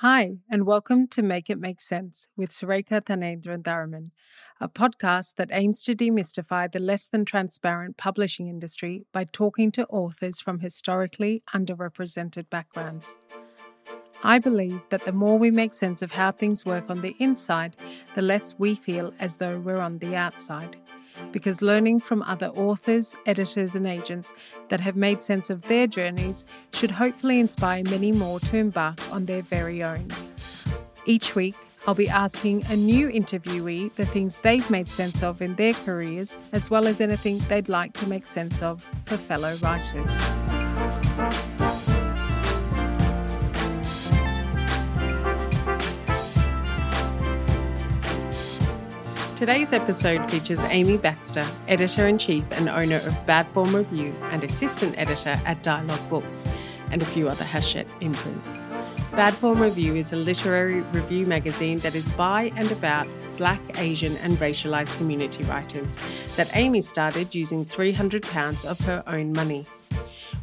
Hi, and welcome to Make It Make Sense with Surekha Thanendran Tharaman, a podcast that aims to demystify the less than transparent publishing industry by talking to authors from historically underrepresented backgrounds. I believe that the more we make sense of how things work on the inside, the less we feel as though we're on the outside because learning from other authors, editors, and agents that have made sense of their journeys should hopefully inspire many more to embark on their very own. Each week, I'll be asking a new interviewee the things they've made sense of in their careers, as well as anything they'd like to make sense of for fellow writers. Today's episode features Amy Baxter, editor in chief and owner of Bad Form Review and assistant editor at Dialogue Books, and a few other Hachette imprints. Bad Form Review is a literary review magazine that is by and about Black, Asian, and racialised community writers that Amy started using £300 of her own money.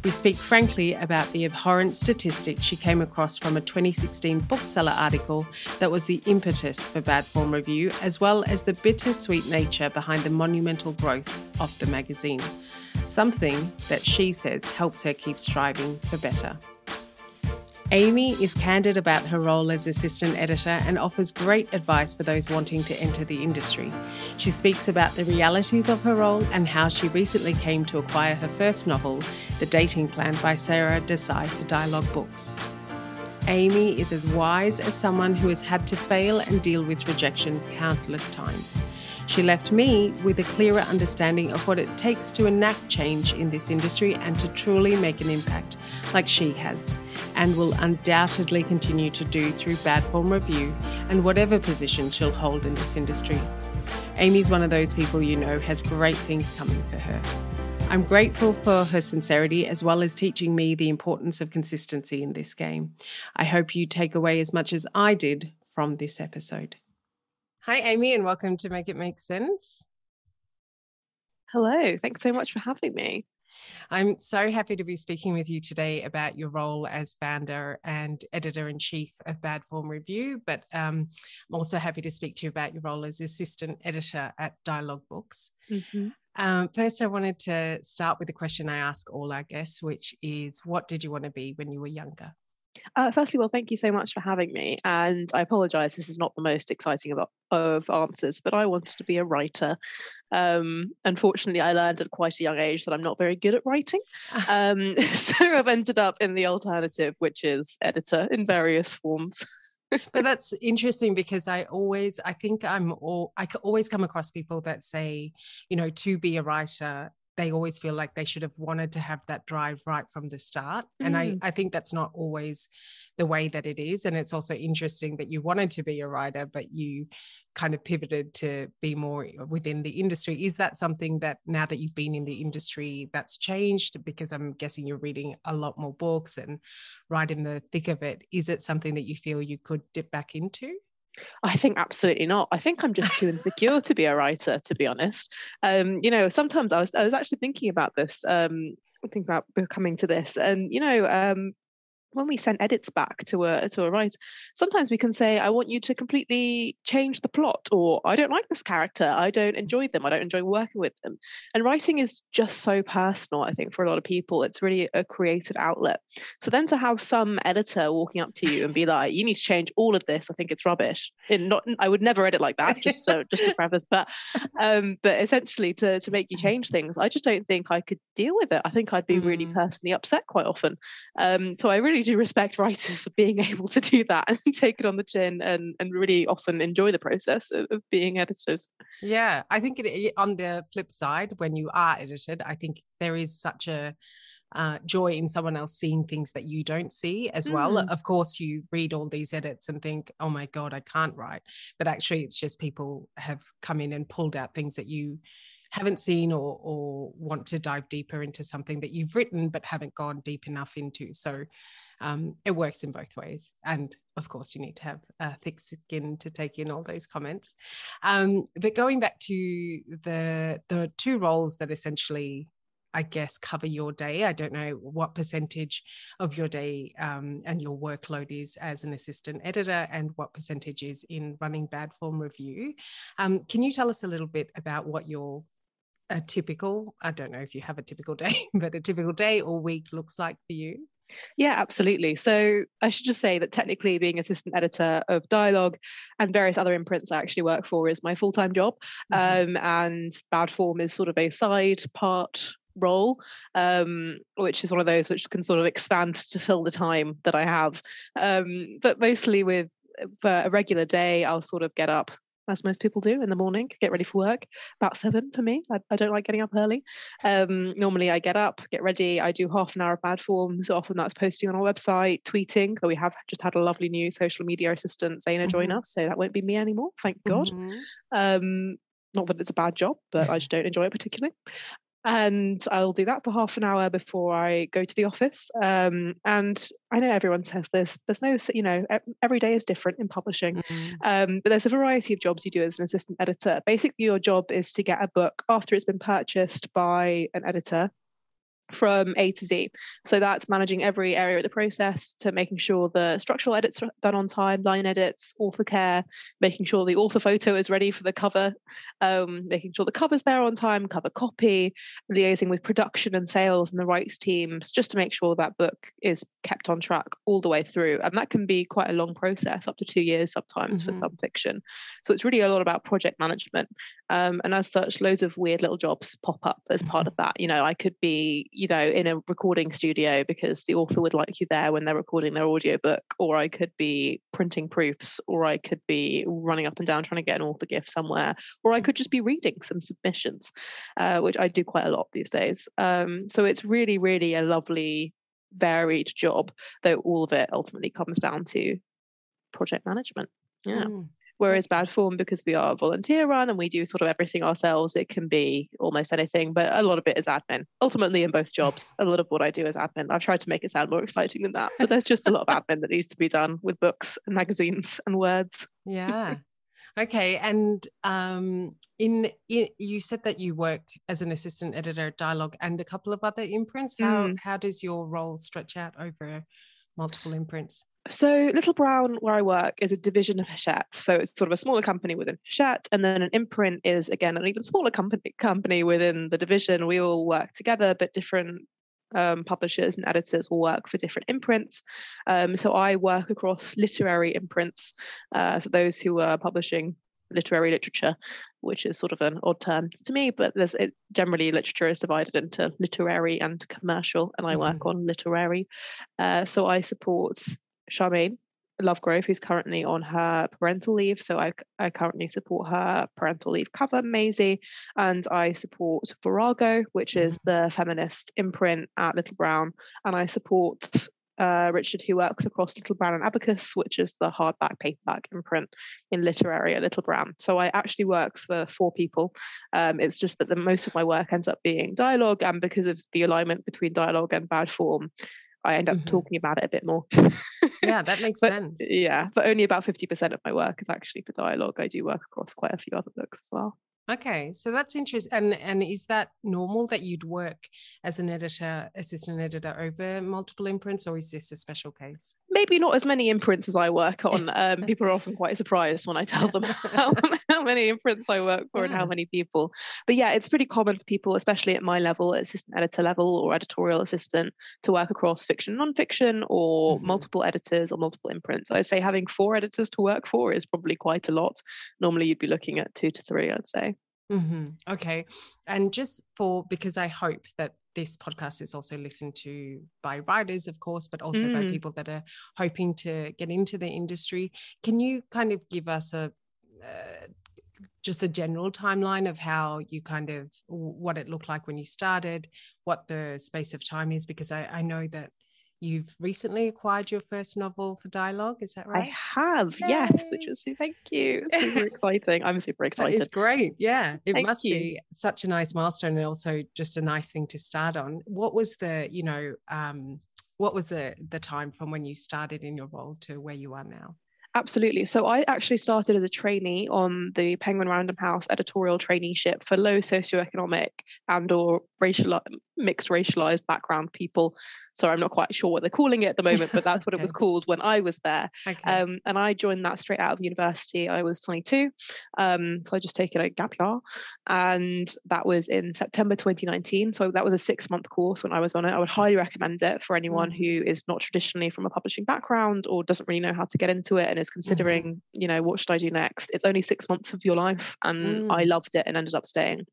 We speak frankly about the abhorrent statistic she came across from a 2016 bookseller article that was the impetus for Bad Form Review, as well as the bittersweet nature behind the monumental growth of the magazine. Something that she says helps her keep striving for better. Amy is candid about her role as assistant editor and offers great advice for those wanting to enter the industry. She speaks about the realities of her role and how she recently came to acquire her first novel, The Dating Plan by Sara Desai for Dialogue Books. Amy is as wise as someone who has had to fail and deal with rejection countless times. She left me with a clearer understanding of what it takes to enact change in this industry and to truly make an impact, like she has, and will undoubtedly continue to do through Bad Form Review and whatever position she'll hold in this industry. Amy's one of those people you know has great things coming for her. I'm grateful for her sincerity as well as teaching me the importance of consistency in this game. I hope you take away as much as I did from this episode. Hi, Amy, and welcome to Make It Make Sense. Hello, thanks so much for having me. I'm so happy to be speaking with you today about your role as founder and editor in chief of Bad Form Review, but um, I'm also happy to speak to you about your role as assistant editor at Dialogue Books. Mm-hmm. Um, first, I wanted to start with the question I ask all our guests, which is what did you want to be when you were younger? Uh, firstly, well, thank you so much for having me. And I apologize, this is not the most exciting of, of answers, but I wanted to be a writer. Um, unfortunately, I learned at quite a young age that I'm not very good at writing. Um, so I've ended up in the alternative, which is editor in various forms. but that's interesting because I always, I think I'm all, I always come across people that say, you know, to be a writer, they always feel like they should have wanted to have that drive right from the start. Mm. And I, mm. I think that's not always the way that it is. And it's also interesting that you wanted to be a writer, but you kind of pivoted to be more within the industry. Is that something that now that you've been in the industry that's changed? Because I'm guessing you're reading a lot more books and right in the thick of it. Is it something that you feel you could dip back into? I think absolutely not. I think I'm just too insecure to be a writer, to be honest. Um, you know, sometimes I was I was actually thinking about this, um, thinking about coming to this, and you know, um, when we send edits back to a to a writer, sometimes we can say, "I want you to completely change the plot," or "I don't like this character. I don't enjoy them. I don't enjoy working with them." And writing is just so personal. I think for a lot of people, it's really a creative outlet. So then to have some editor walking up to you and be like, "You need to change all of this," I think it's rubbish. In not, I would never edit like that. Just so just to preface, but um, but essentially to to make you change things, I just don't think I could deal with it. I think I'd be mm. really personally upset quite often. Um, so I really do respect writers for being able to do that and take it on the chin and, and really often enjoy the process of, of being edited. Yeah, I think it, on the flip side, when you are edited, I think there is such a uh, joy in someone else seeing things that you don't see as well. Mm. Of course, you read all these edits and think, oh my God, I can't write. But actually, it's just people have come in and pulled out things that you haven't seen or or want to dive deeper into something that you've written but haven't gone deep enough into so um, it works in both ways. And of course, you need to have a thick skin to take in all those comments. Um, but going back to the the two roles that essentially I guess, cover your day. I don't know what percentage of your day um, and your workload is as an assistant editor and what percentage is in running bad form review. Um, can you tell us a little bit about what your a typical, I don't know if you have a typical day, but a typical day or week looks like for you? Yeah, absolutely. So I should just say that technically being assistant editor of Dialogue and various other imprints I actually work for is my full-time job. Mm-hmm. Um, and Bad Form is sort of a side part role, um, which is one of those which can sort of expand to fill the time that I have. Um, but mostly with for a regular day, I'll sort of get up as most people do in the morning, get ready for work. About seven for me. I, I don't like getting up early. Um, normally, I get up, get ready. I do half an hour of bad forms. Often that's posting on our website, tweeting. But we have just had a lovely new social media assistant, Zaina, mm-hmm. join us. So that won't be me anymore. Thank God. Mm-hmm. Um, not that it's a bad job, but I just don't enjoy it particularly and I'll do that for half an hour before I go to the office. Um, and I know everyone says this. There's no, you know, every day is different in publishing, mm-hmm. um, but there's a variety of jobs you do as an assistant editor. Basically, your job is to get a book after it's been purchased by an editor from A to Z. So that's managing every area of the process to making sure the structural edits are done on time, line edits, author care, making sure the author photo is ready for the cover, um, making sure the cover's there on time, cover copy, liaising with production and sales and the rights teams just to make sure that book is kept on track all the way through. And that can be quite a long process, up to two years sometimes mm-hmm. for some fiction. So it's really a lot about project management. Um, and as such, loads of weird little jobs pop up as part of that. You know, I could be you know in a recording studio because the author would like you there when they're recording their audiobook or i could be printing proofs or i could be running up and down trying to get an author gift somewhere or i could just be reading some submissions uh, which i do quite a lot these days. Um, so it's really really a lovely varied job though all of it ultimately comes down to project management. Yeah. Mm. Whereas bad form, because we are volunteer run and we do sort of everything ourselves, it can be almost anything, but a lot of it is admin. Ultimately, in both jobs, a lot of what I do is admin. I've tried to make it sound more exciting than that, but there's just a lot of admin that needs to be done with books and magazines and words. Yeah. Okay, and um, in, in, you said that you work as an assistant editor at Dialogue and a couple of other imprints. How mm. how does your role stretch out over multiple imprints? So Little Brown, where I work, is a division of Hachette. So it's sort of a smaller company within Hachette, and then an imprint is again an even smaller company company within the division. We all work together, but different um, publishers and editors will work for different imprints. Um, so I work across literary imprints, uh, so those who are publishing literary literature, which is sort of an odd term to me, but there's it, generally literature is divided into literary and commercial, and I mm-hmm. work on literary. Uh, so I support Sharmaine Lovegrove, who's currently on her parental leave. So I, I currently support her parental leave cover, Maisie, and I support Virago, which is the feminist imprint at Little Brown, and I support uh, Richard, who works across Little Brown and Abacus, which is the hardback paperback imprint in literary at Little Brown. So I actually work for four people. Um, it's just that the most of my work ends up being dialogue, and because of the alignment between dialogue and bad form, I end up mm-hmm. talking about it a bit more. yeah, that makes but, sense. Yeah, but only about 50% of my work is actually for dialogue. I do work across quite a few other books as well. Okay, so that's interesting. And and is that normal that you'd work as an editor, assistant editor over multiple imprints, or is this a special case? Maybe not as many imprints as I work on. Um, people are often quite surprised when I tell them how, how many imprints I work for yeah. and how many people. But yeah, it's pretty common for people, especially at my level, assistant editor level or editorial assistant, to work across fiction, nonfiction, or mm-hmm. multiple editors or multiple imprints. I'd say having four editors to work for is probably quite a lot. Normally, you'd be looking at two to three. I'd say. Mm-hmm. Okay. And just for, because I hope that this podcast is also listened to by writers, of course, but also mm. by people that are hoping to get into the industry. Can you kind of give us a, uh, just a general timeline of how you kind of what it looked like when you started, what the space of time is, because I, I know that you've recently acquired your first novel for dialogue is that right i have Yay. yes which is thank you super exciting i'm super excited it's great yeah it thank must you. be such a nice milestone and also just a nice thing to start on what was the you know um what was the the time from when you started in your role to where you are now Absolutely. So I actually started as a trainee on the Penguin Random House editorial traineeship for low socioeconomic and or racial mixed racialized background people. So I'm not quite sure what they're calling it at the moment, but that's what okay. it was called when I was there. Okay. Um, and I joined that straight out of university. I was 22. Um, so I just taken a gap year. And that was in September 2019. So that was a six month course when I was on it. I would highly recommend it for anyone mm. who is not traditionally from a publishing background or doesn't really know how to get into it and is mm-hmm. considering, mm. you know, what should I do next? It's only six months of your life. And mm. I loved it and ended up staying.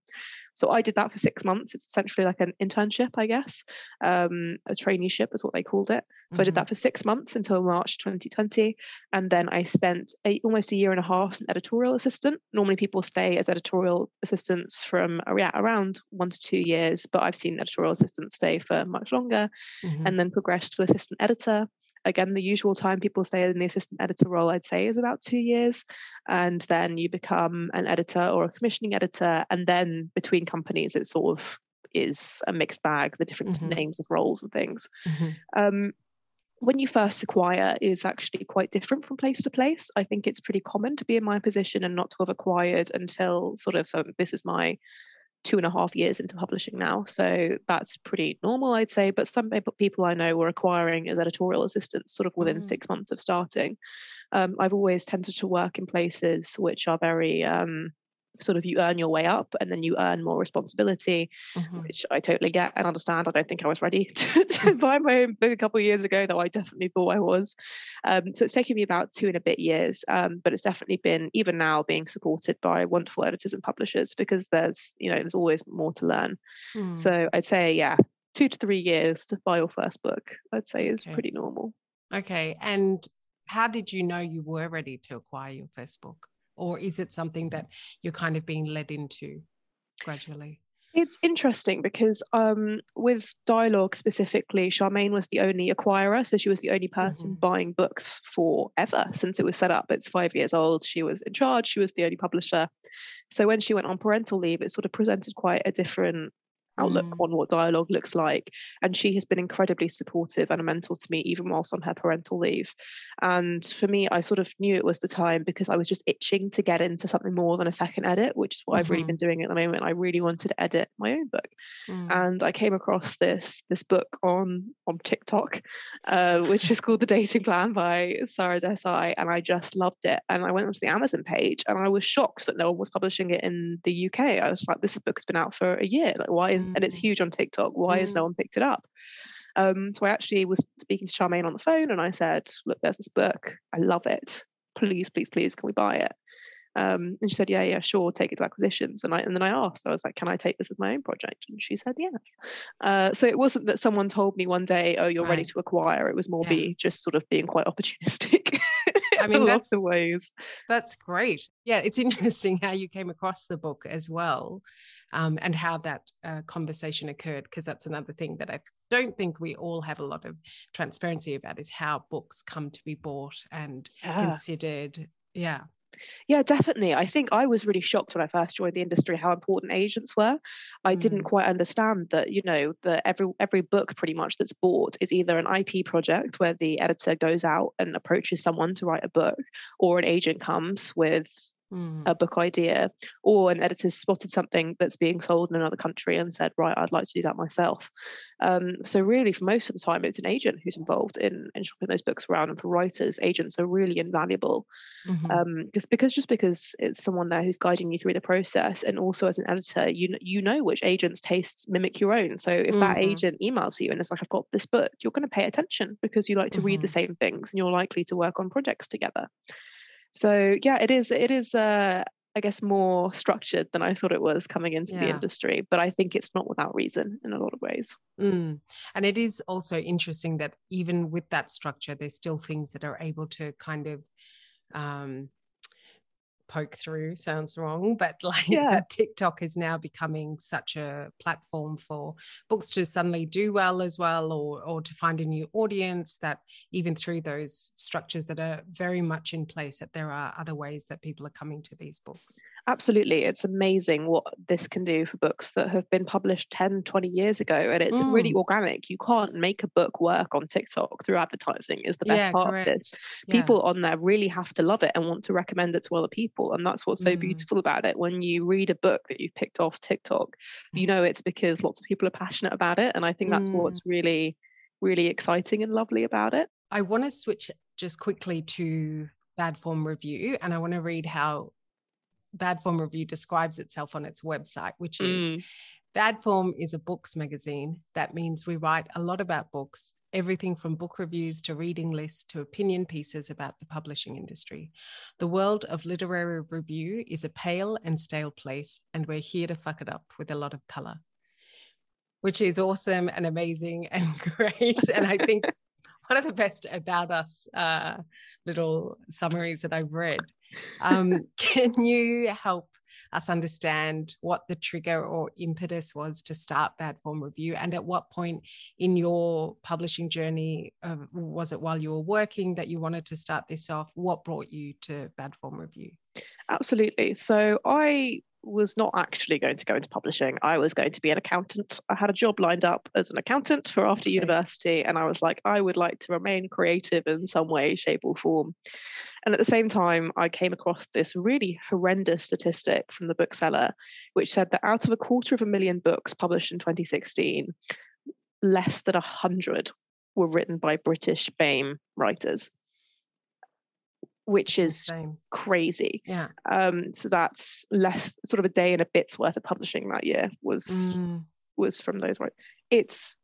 So I did that for six months. It's essentially like an internship, I guess. Um, a traineeship is what they called it. So mm-hmm. I did that mm-hmm. for six months until March 2020. And then I spent a, almost a year and a half as an editorial assistant. Normally people stay as editorial assistants from yeah, around one to two years, but I've seen editorial assistants stay for much longer mm-hmm. and then progress to assistant editor again the usual time people stay in the assistant editor role i'd say is about two years and then you become an editor or a commissioning editor and then between companies it sort of is a mixed bag the different mm-hmm. names of roles and things mm-hmm. um, when you first acquire is actually quite different from place to place. I think it's pretty common to be in my position and not to have acquired until sort of so this is my two and a half years into publishing now. So that's pretty normal, I'd say. But some people I know were acquiring as editorial assistants sort of within mm. six months of starting. Um, I've always tended to work in places which are very um, sort of you earn your way up and then you earn more responsibility, mm-hmm. which I totally get and understand. I don't think I was ready to, to buy my own book a couple of years ago, though I definitely thought I was. Um, so it's taken me about two and a bit years, um, but it's definitely been even now being supported by wonderful editors and publishers because there's you know there's always more to learn. Mm. So I'd say yeah, two to three years to buy your first book. I'd say is okay. pretty normal. Okay, and how did you know you were ready to acquire your first book? Or is it something that you're kind of being led into gradually? It's interesting because um, with Dialogue specifically, Sharmaine was the only acquirer. So she was the only person mm-hmm. buying books forever since it was set up. It's five years old. She was in charge. She was the only publisher. So when she went on parental leave, it sort of presented quite a different outlook mm. on what dialogue looks like. And she has been incredibly supportive and a mentor to me, even whilst on her parental leave. And for me, I sort of knew it was the time because I was just itching to get into something more than a second edit, which is what mm-hmm. I've really mm-hmm. been doing at the moment. I really wanted to edit my own book. Mm. And I came across this this book on on TikTok, uh, which is called The Dating Plan by Sara Desai. And I just loved it. And I went onto the Amazon page and I was shocked that no one was publishing it in the UK. I was like, this book's been out for a year. Like, why is and it's mm. huge on TikTok. Why mm. has no mm. one picked it up? Um, so I actually was speaking to Sharmaine on the phone and I said, Look, there's this book. I love it. Please, please, please, can we buy it? Um, and she said, Yeah, yeah, sure, take it to acquisitions. And I and then I asked, I was like, Can I take this as my own project? And she said, Yes. Uh, so it wasn't that someone told me one day, Oh, you're right. ready to acquire. It was more yeah. me just sort of being quite opportunistic. I mean, lots of ways. That's great. Yeah, it's interesting how you came across the book as well um, and how that uh, conversation occurred, because that's another thing that I don't think we all have a lot of transparency about is how books come to be bought and yeah. considered. Yeah. Yeah, definitely. I think I was really shocked when I first joined the industry how important agents were. I mm. didn't quite understand that, you know, that every every book pretty much that's bought is either an IP project where the editor goes out and approaches someone to write a book, or an agent comes with mm. a book idea, or an editor's spotted something that's being sold in another country and said, right, I'd like to do that myself. Um, so really, for most of the time, it's an agent who's involved in, in shopping those books around. And for writers, agents are really invaluable mm-hmm. um, because because just because it's someone there who's guiding you through the process, and also as an editor, you you know which agents' tastes mimic your own. So if mm-hmm. that agent emails you and it's like, I've got this book, you're going to pay attention because you like to mm-hmm. read the mm-hmm. same things and you're likely to work on projects together. So yeah, it is it is uh, I guess more structured than I thought it was coming into yeah. the industry, but I think it's not without reason in a lot of ways. Mm. And it is also interesting that even with that structure, there's still things that are able to kind of um, poke through sounds wrong, but like yeah. that TikTok is now becoming such a platform for books to suddenly do well as well, or or to find a new audience. That even through those structures that are very much in place, that there are other ways that people are coming to these books. Absolutely, it's amazing what this can do for books that have been published 10, 20 years ago, and it's mm. really organic. You can't make a book work on TikTok through advertising. Is the best yeah, part correct. of this. People yeah. on there really have to love it and want to recommend it to other people people and that's what's so Mm. beautiful about it when you read a book that you've picked off tiktok you know it's because lots of people are passionate about it and i think that's Mm. what's really really exciting and lovely about it I want to switch just quickly to Bad Form Review, and I want to read how Bad Form Review describes itself on its website, which is Mm. Bad Form is a books magazine. That means we write a lot about books, everything from book reviews to reading lists to opinion pieces about the publishing industry. The world of literary review is a pale and stale place, and we're here to fuck it up with a lot of color, which is awesome and amazing and great. And I think one of the best about us uh, little summaries that I've read. Um, can you help us understand what the trigger or impetus was to start Bad Form Review, and at what point in your publishing journey uh, was it while you were working that you wanted to start this off? What brought you to Bad Form Review? Absolutely. So I was not actually going to go into publishing. I was going to be an accountant. I had a job lined up as an accountant for after Okay. university, and I was like, I would like to remain creative in some way, shape, or form. And at the same time, I came across this really horrendous statistic from the bookseller, which said that out of a quarter of a million books published in 2016, less than a hundred were written by British BAME writers, which is crazy. Yeah. Um, so that's less, sort of a day and a bit's worth of publishing that year was Mm, was from those right. It's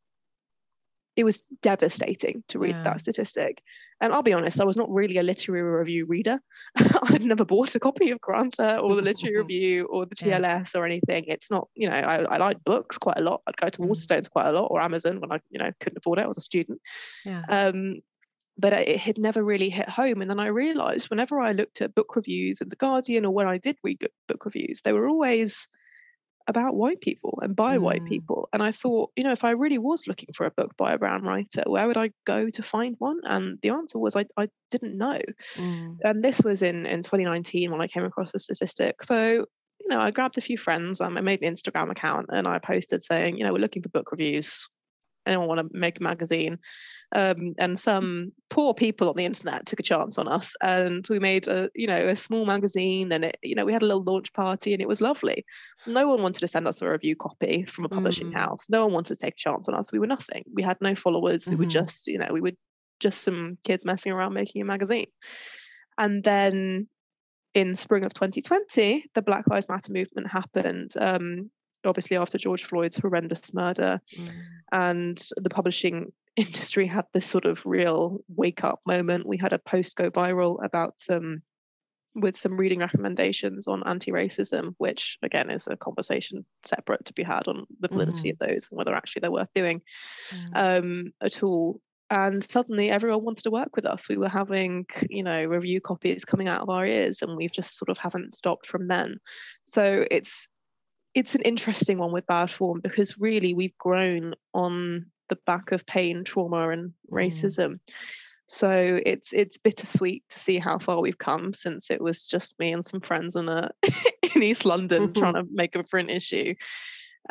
it was devastating to read Yeah. that statistic. And I'll be honest, I was not really a literary review reader. I'd never bought a copy of Granta or the Literary Review or the Yeah. TLS or anything. It's not, you know, I, I like books quite a lot. I'd go to Mm. Waterstones quite a lot or Amazon when I, you know, couldn't afford it. I was a student. yeah. Um, but it had never really hit home. And then I realized whenever I looked at book reviews in The Guardian or when I did read book reviews, they were always about white people and by white Mm. people. And I thought, you know, if I really was looking for a book by a brown writer, where would I go to find one? And the answer was I, I didn't know. Mm, And this was in, in 2019 when I came across the statistic. So, you know, I grabbed a few friends, um, I made an Instagram account and I posted saying, you know, we're looking for book reviews. Anyone want to make a magazine? Um, and some poor people on the internet took a chance on us, and we made a, you know, a small magazine, and it, you know, we had a little launch party, and it was lovely. No one wanted to send us a review copy from a publishing Mm. house. No one wanted to take a chance on us. We were nothing. We had no followers. We were Mhm. just, you know, we were just some kids messing around making a magazine. And then in spring of 2020, the Black Lives Matter movement happened. Um, obviously, after George Floyd's horrendous murder, mm, and the publishing industry had this sort of real wake up moment. We had a post go viral about some with some reading recommendations on anti-racism, which again is a conversation separate to be had on the validity of those and whether actually they're worth doing mm. um, at all. And suddenly everyone wanted to work with us. We were having, you know, review copies coming out of our ears, and we've just sort of haven't stopped from then. So it's it's an interesting one with bad form because really we've grown on the back of pain, trauma, and racism. So it's it's bittersweet to see how far we've come since it was just me and some friends in a in East London trying to make a print issue.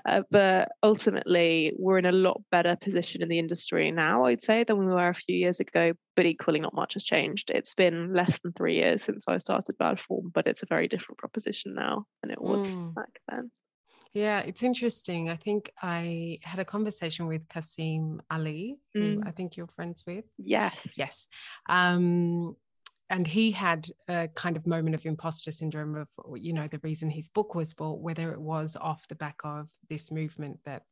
Uh, but ultimately, we're in a lot better position in the industry now, I'd say, than we were a few years ago. But equally, not much has changed. It's been less than three years since I started Bad Form, but it's a very different proposition now than it was Mm. back then. Yeah, it's interesting. I think I had a conversation with Kasim Ali, who Mm. I think you're friends with. Yes. Yes. Um, and he had a kind of moment of imposter syndrome of, you know, the reason his book was bought, whether it was off the back of this movement that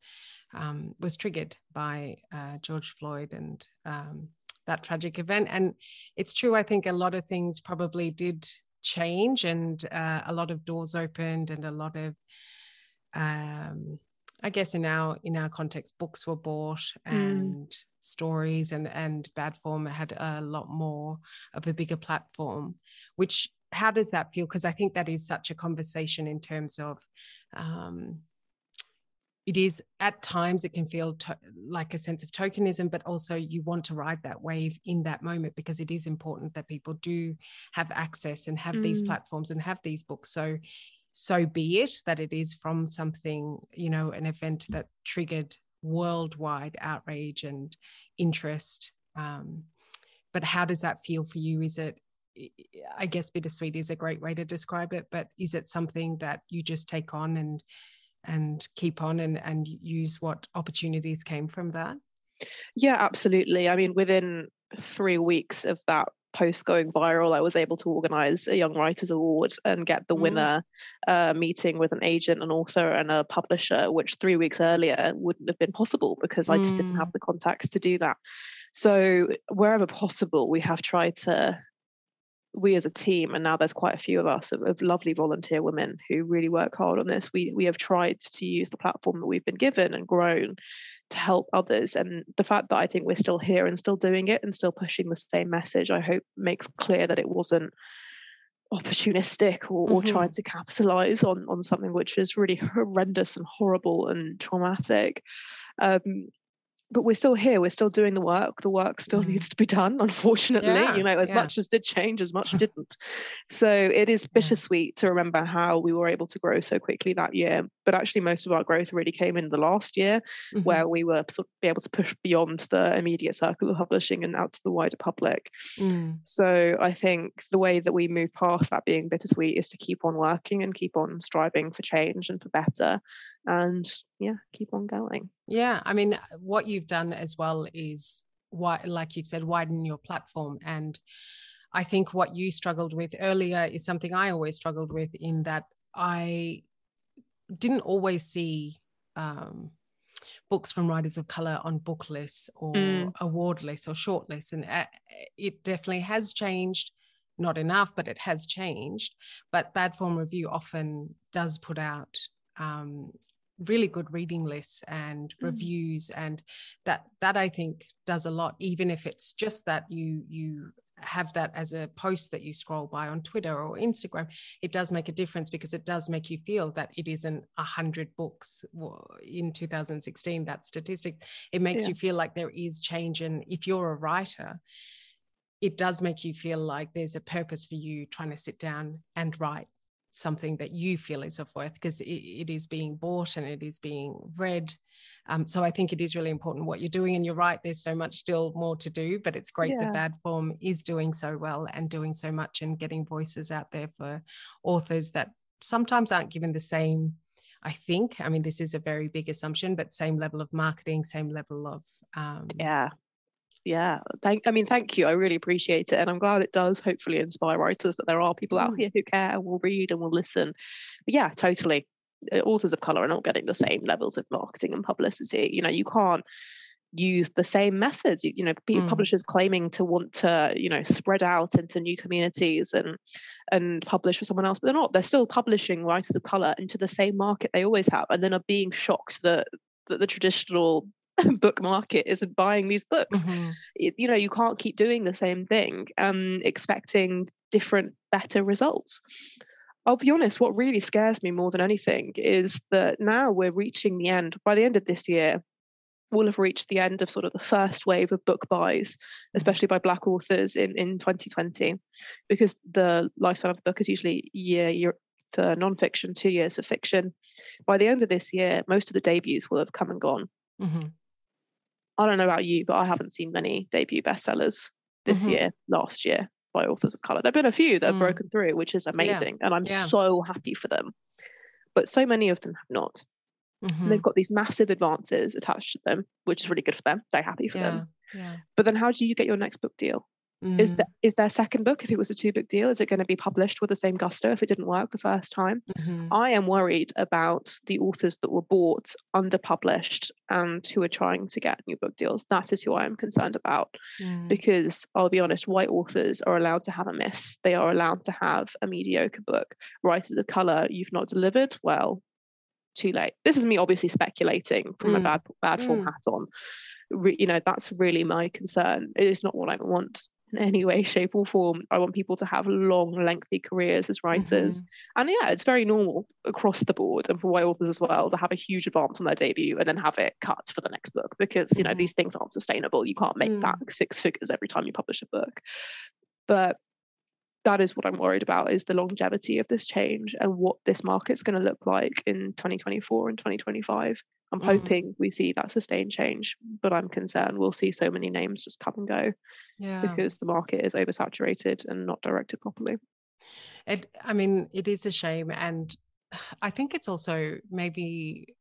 um, was triggered by uh, George Floyd and um, that tragic event. And it's true, I think a lot of things probably did change and uh, a lot of doors opened and a lot of um, I guess in our in our context, books were bought and stories and and bad form had a lot more of a bigger platform. Which how does that feel? Because I think that is such a conversation in terms of. Um, it is at times it can feel to, like a sense of tokenism, but also you want to ride that wave in that moment because it is important that people do have access and have these Mm. platforms and have these books. So so be it that it is from something, you know, an event that triggered worldwide outrage and interest. Um, but how does that feel for you? Is it I guess bittersweet is a great way to describe it, but is it something that you just take on and and keep on and and use what opportunities came from that? Yeah, absolutely. I mean, within three weeks of that post going viral, I was able to organize a Young Writers Award and get the mm. winner uh, meeting with an agent, an author, and a publisher, which three weeks earlier wouldn't have been possible because I just didn't have mm. the contacts to do that. So, wherever possible, we have tried to we as a team, and now there's quite a few of us of, of, lovely volunteer women who really work hard on this. We we have tried to use the platform that we've been given and grown to help others. And the fact that I think we're still here and still doing it and still pushing the same message, I hope makes clear that it wasn't opportunistic or, mm-hmm. or trying to capitalize on on something which is really horrendous and horrible and traumatic. Um, but we're still here we're still doing the work the work still mm. needs to be done unfortunately yeah, you know as yeah. much as did change as much didn't so it is bittersweet yeah. to remember how we were able to grow so quickly that year but actually most of our growth really came in the last year mm-hmm. where we were sort of be able to push beyond the immediate circle of publishing and out to the wider public mm. so i think the way that we move past that being bittersweet is to keep on working and keep on striving for change and for better and yeah keep on going yeah i mean what you've done as well is what like you've said widen your platform and i think what you struggled with earlier is something i always struggled with in that i didn't always see um, books from writers of color on book lists or mm. award lists or short lists and uh, it definitely has changed not enough but it has changed but bad form review often does put out um, really good reading lists and mm. reviews and that that i think does a lot even if it's just that you you have that as a post that you scroll by on twitter or instagram it does make a difference because it does make you feel that it isn't a hundred books in 2016 that statistic it makes yeah. you feel like there is change and if you're a writer it does make you feel like there's a purpose for you trying to sit down and write something that you feel is of worth because it, it is being bought and it is being read. Um, so I think it is really important what you're doing. And you're right, there's so much still more to do, but it's great yeah. that Bad Form is doing so well and doing so much and getting voices out there for authors that sometimes aren't given the same. I think, I mean, this is a very big assumption, but same level of marketing, same level of um, yeah yeah thank i mean thank you i really appreciate it and i'm glad it does hopefully inspire writers that there are people out mm. here who care and will read and will listen but yeah totally uh, authors of color are not getting the same levels of marketing and publicity you know you can't use the same methods you, you know mm. publishers claiming to want to you know spread out into new communities and and publish for someone else but they're not they're still publishing writers of color into the same market they always have and then are being shocked that that the traditional book market isn't buying these books. Mm-hmm. It, you know, you can't keep doing the same thing and expecting different, better results. I'll be honest, what really scares me more than anything is that now we're reaching the end. By the end of this year, we'll have reached the end of sort of the first wave of book buys, especially by Black authors in, in 2020, because the lifespan of the book is usually year, year for nonfiction, two years for fiction. By the end of this year, most of the debuts will have come and gone. Mm-hmm. I don't know about you, but I haven't seen many debut bestsellers this mm-hmm. year, last year by authors of color. There've been a few that have mm. broken through, which is amazing, yeah. and I'm yeah. so happy for them. But so many of them have not. Mm-hmm. They've got these massive advances attached to them, which is really good for them. They're happy for yeah. them. But then, how do you get your next book deal? Mm. Is that is their second book, if it was a two book deal, is it going to be published with the same gusto if it didn't work the first time? Mm-hmm. I am worried about the authors that were bought, under published and who are trying to get new book deals. That is who I am concerned about. Mm. Because I'll be honest, white authors are allowed to have a miss. They are allowed to have a mediocre book. Writers of color, you've not delivered, well, too late. This is me obviously speculating from mm. a bad bad form mm. hat on. Re, you know, that's really my concern. It is not what I want in any way, shape, or form. I want people to have long, lengthy careers as writers. Mm-hmm. And yeah, it's very normal across the board and for white authors as well to have a huge advance on their debut and then have it cut for the next book because, you know, mm-hmm. these things aren't sustainable. You can't make mm. that six figures every time you publish a book. But that is what I'm worried about is the longevity of this change and what this market's going to look like in 2024 and 2025. I'm mm. hoping we see that sustained change, but I'm concerned we'll see so many names just come and go yeah. because the market is oversaturated and not directed properly. It, I mean, it is a shame. And I think it's also maybe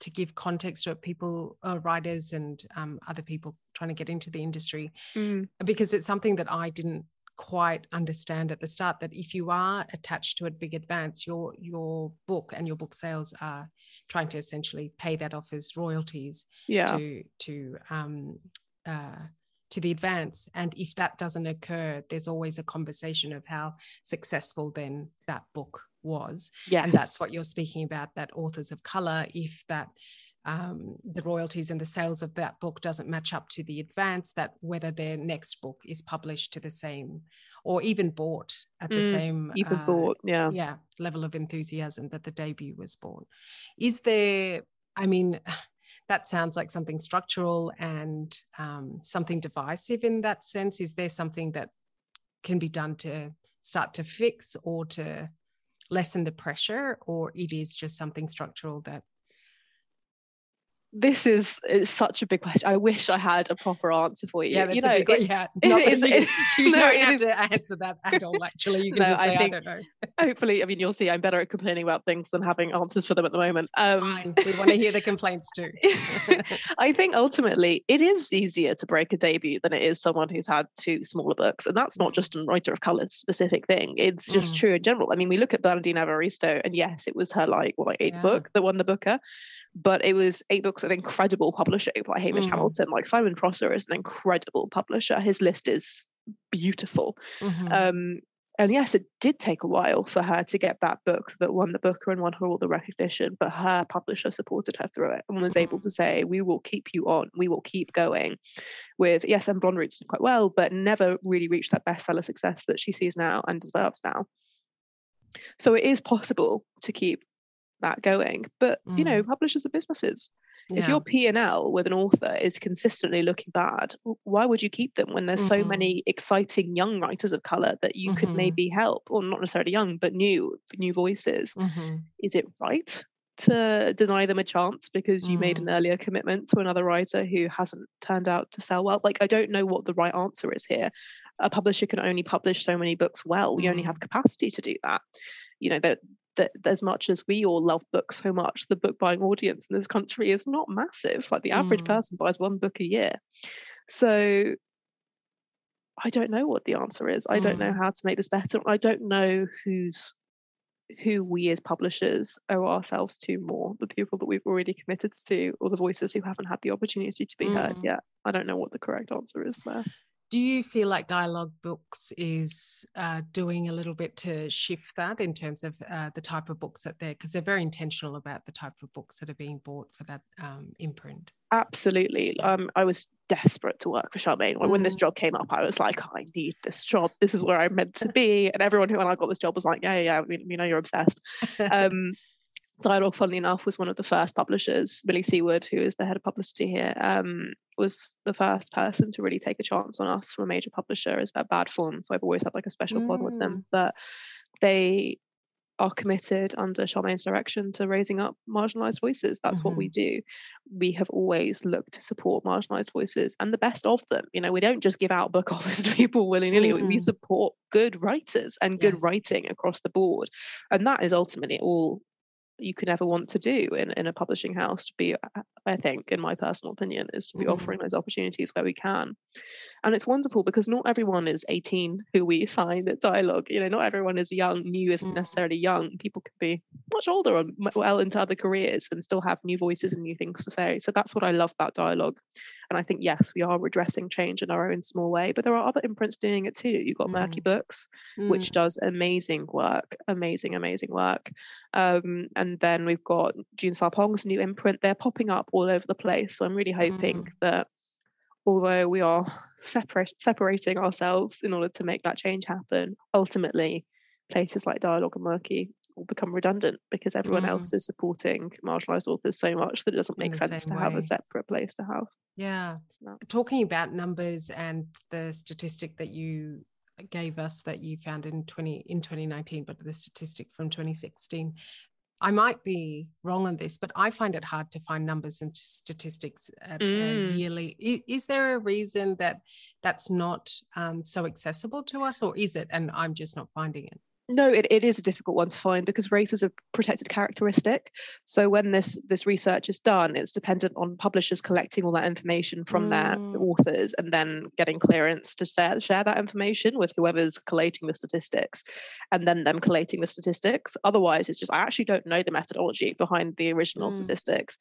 to give context to people, uh, writers, and um, other people trying to get into the industry, mm. because it's something that I didn't quite understand at the start that if you are attached to a big advance your your book and your book sales are trying to essentially pay that off as royalties yeah. to to um, uh, to the advance. And if that doesn't occur, there's always a conversation of how successful then that book was. Yeah. And that's what you're speaking about, that authors of color, if that um, the royalties and the sales of that book doesn't match up to the advance, that whether their next book is published to the same or even bought at the mm, same even uh, bought, yeah. Yeah, level of enthusiasm that the debut was bought. Is there, I mean, that sounds like something structural and um, something divisive in that sense. Is there something that can be done to start to fix or to lessen the pressure, or it is just something structural that this is it's such a big question. I wish I had a proper answer for you. Yeah, that's you know, a big it, yeah. Not it, you, you no, don't have to answer that at all. Actually, you can no, just say I, think, I, don't know. hopefully, I mean, you'll see. I'm better at complaining about things than having answers for them at the moment. Um, fine. We want to hear the complaints too. I think ultimately it is easier to break a debut than it is someone who's had two smaller books, and that's not just a writer of color specific thing. It's just mm. true in general. I mean, we look at Bernardine Evaristo, and yes, it was her like what eighth yeah. book that won the Booker, but it was eight books of incredible publishing by Hamish mm. Hamilton. Like Simon Prosser is an incredible publisher. His list is beautiful. Mm-hmm. Um, and yes, it did take a while for her to get that book that won the Booker and won her all the recognition, but her publisher supported her through it and was able mm-hmm. to say, We will keep you on, we will keep going with, yes, and Blonde Roots did quite well, but never really reached that bestseller success that she sees now and deserves now. So it is possible to keep that going. But mm. you know, mm. publishers are businesses. Yeah. If your P and L with an author is consistently looking bad, why would you keep them when there's mm-hmm. so many exciting young writers of color that you mm-hmm. could maybe help, or not necessarily young, but new new voices? Mm-hmm. Is it right to deny them a chance because you made an mm. earlier commitment to another writer who hasn't turned out to sell well? Like, I don't know what the right answer is here. A publisher can only publish so many books well. We only have mm. capacity to do that. You know, that that as much as we all love books so much, the book buying audience in this country is not massive. Like the average mm. person buys one book a year. So I don't know what the answer is. I don't know mm. how to make this better. I don't know who's who we as publishers owe ourselves to more the people that we've already committed to or the voices who haven't had the opportunity to be mm. heard yet i don't know what the correct answer is there do you feel like dialogue books is uh, doing a little bit to shift that in terms of uh, the type of books that they're because they're very intentional about the type of books that are being bought for that um, imprint? Absolutely. Um, i was desperate to work for sharmaine. When, mm. when this job came up i was like i need this job. This is where i'm meant to be. And everyone who when i got this job was like yeah yeah, yeah. We, we know you're obsessed. Um, Dialogue, funnily enough, was one of the first publishers. Millie Seaward, who is the head of publicity here, um, was the first person to really take a chance on us from a major publisher as about bad form. So I've always had like a special mm. bond with them. Mm. But they are committed under Sharmaine's direction to raising up marginalized voices. That's mm-hmm. what we mm-hmm. do. We have always looked to support marginalized voices and the best of them. You know, we don't just give out book offers to people willy nilly. Mm-hmm. We support good writers and good yes. writing across the board. And that is ultimately all you could ever want to do in, in a publishing house to be i think in my personal opinion is to be mm-hmm. offering those opportunities where we can and it's wonderful because not everyone is 18 who we sign at dialogue you know not everyone is young new isn't mm-hmm. necessarily young people can be much older and well into other careers and still have new voices and new things to say so that's what i love about dialogue and i think yes we are redressing change in our own small way but there are other imprints doing it too you've got mm. Merky Books mm. which does amazing work amazing amazing work um, and then we've got june sarpong's new imprint they're popping up all over the place so i'm really hoping mm. that although we are separate separating ourselves in order to make that change happen ultimately places like dialogue and Merky will become redundant because everyone mm. else is supporting marginalized authors so much that it doesn't make sense to way. have a separate place to have yeah no. talking about numbers and the statistic that you gave us that you found in 20 in 2019 but the statistic from 2016 I might be wrong on this, but I find it hard to find numbers and statistics at, mm. yearly. Is, is, there a reason that that's not um, so accessible to us, or is it? And I'm just not finding it no, it, it is a difficult one to find because race is a protected characteristic. So when this this research is done, it's dependent on publishers collecting all that information from mm. their authors and then getting clearance to share, share that information with whoever's collating the statistics, and then them collating the statistics. Otherwise, it's just I actually don't know the methodology behind the original mm. statistics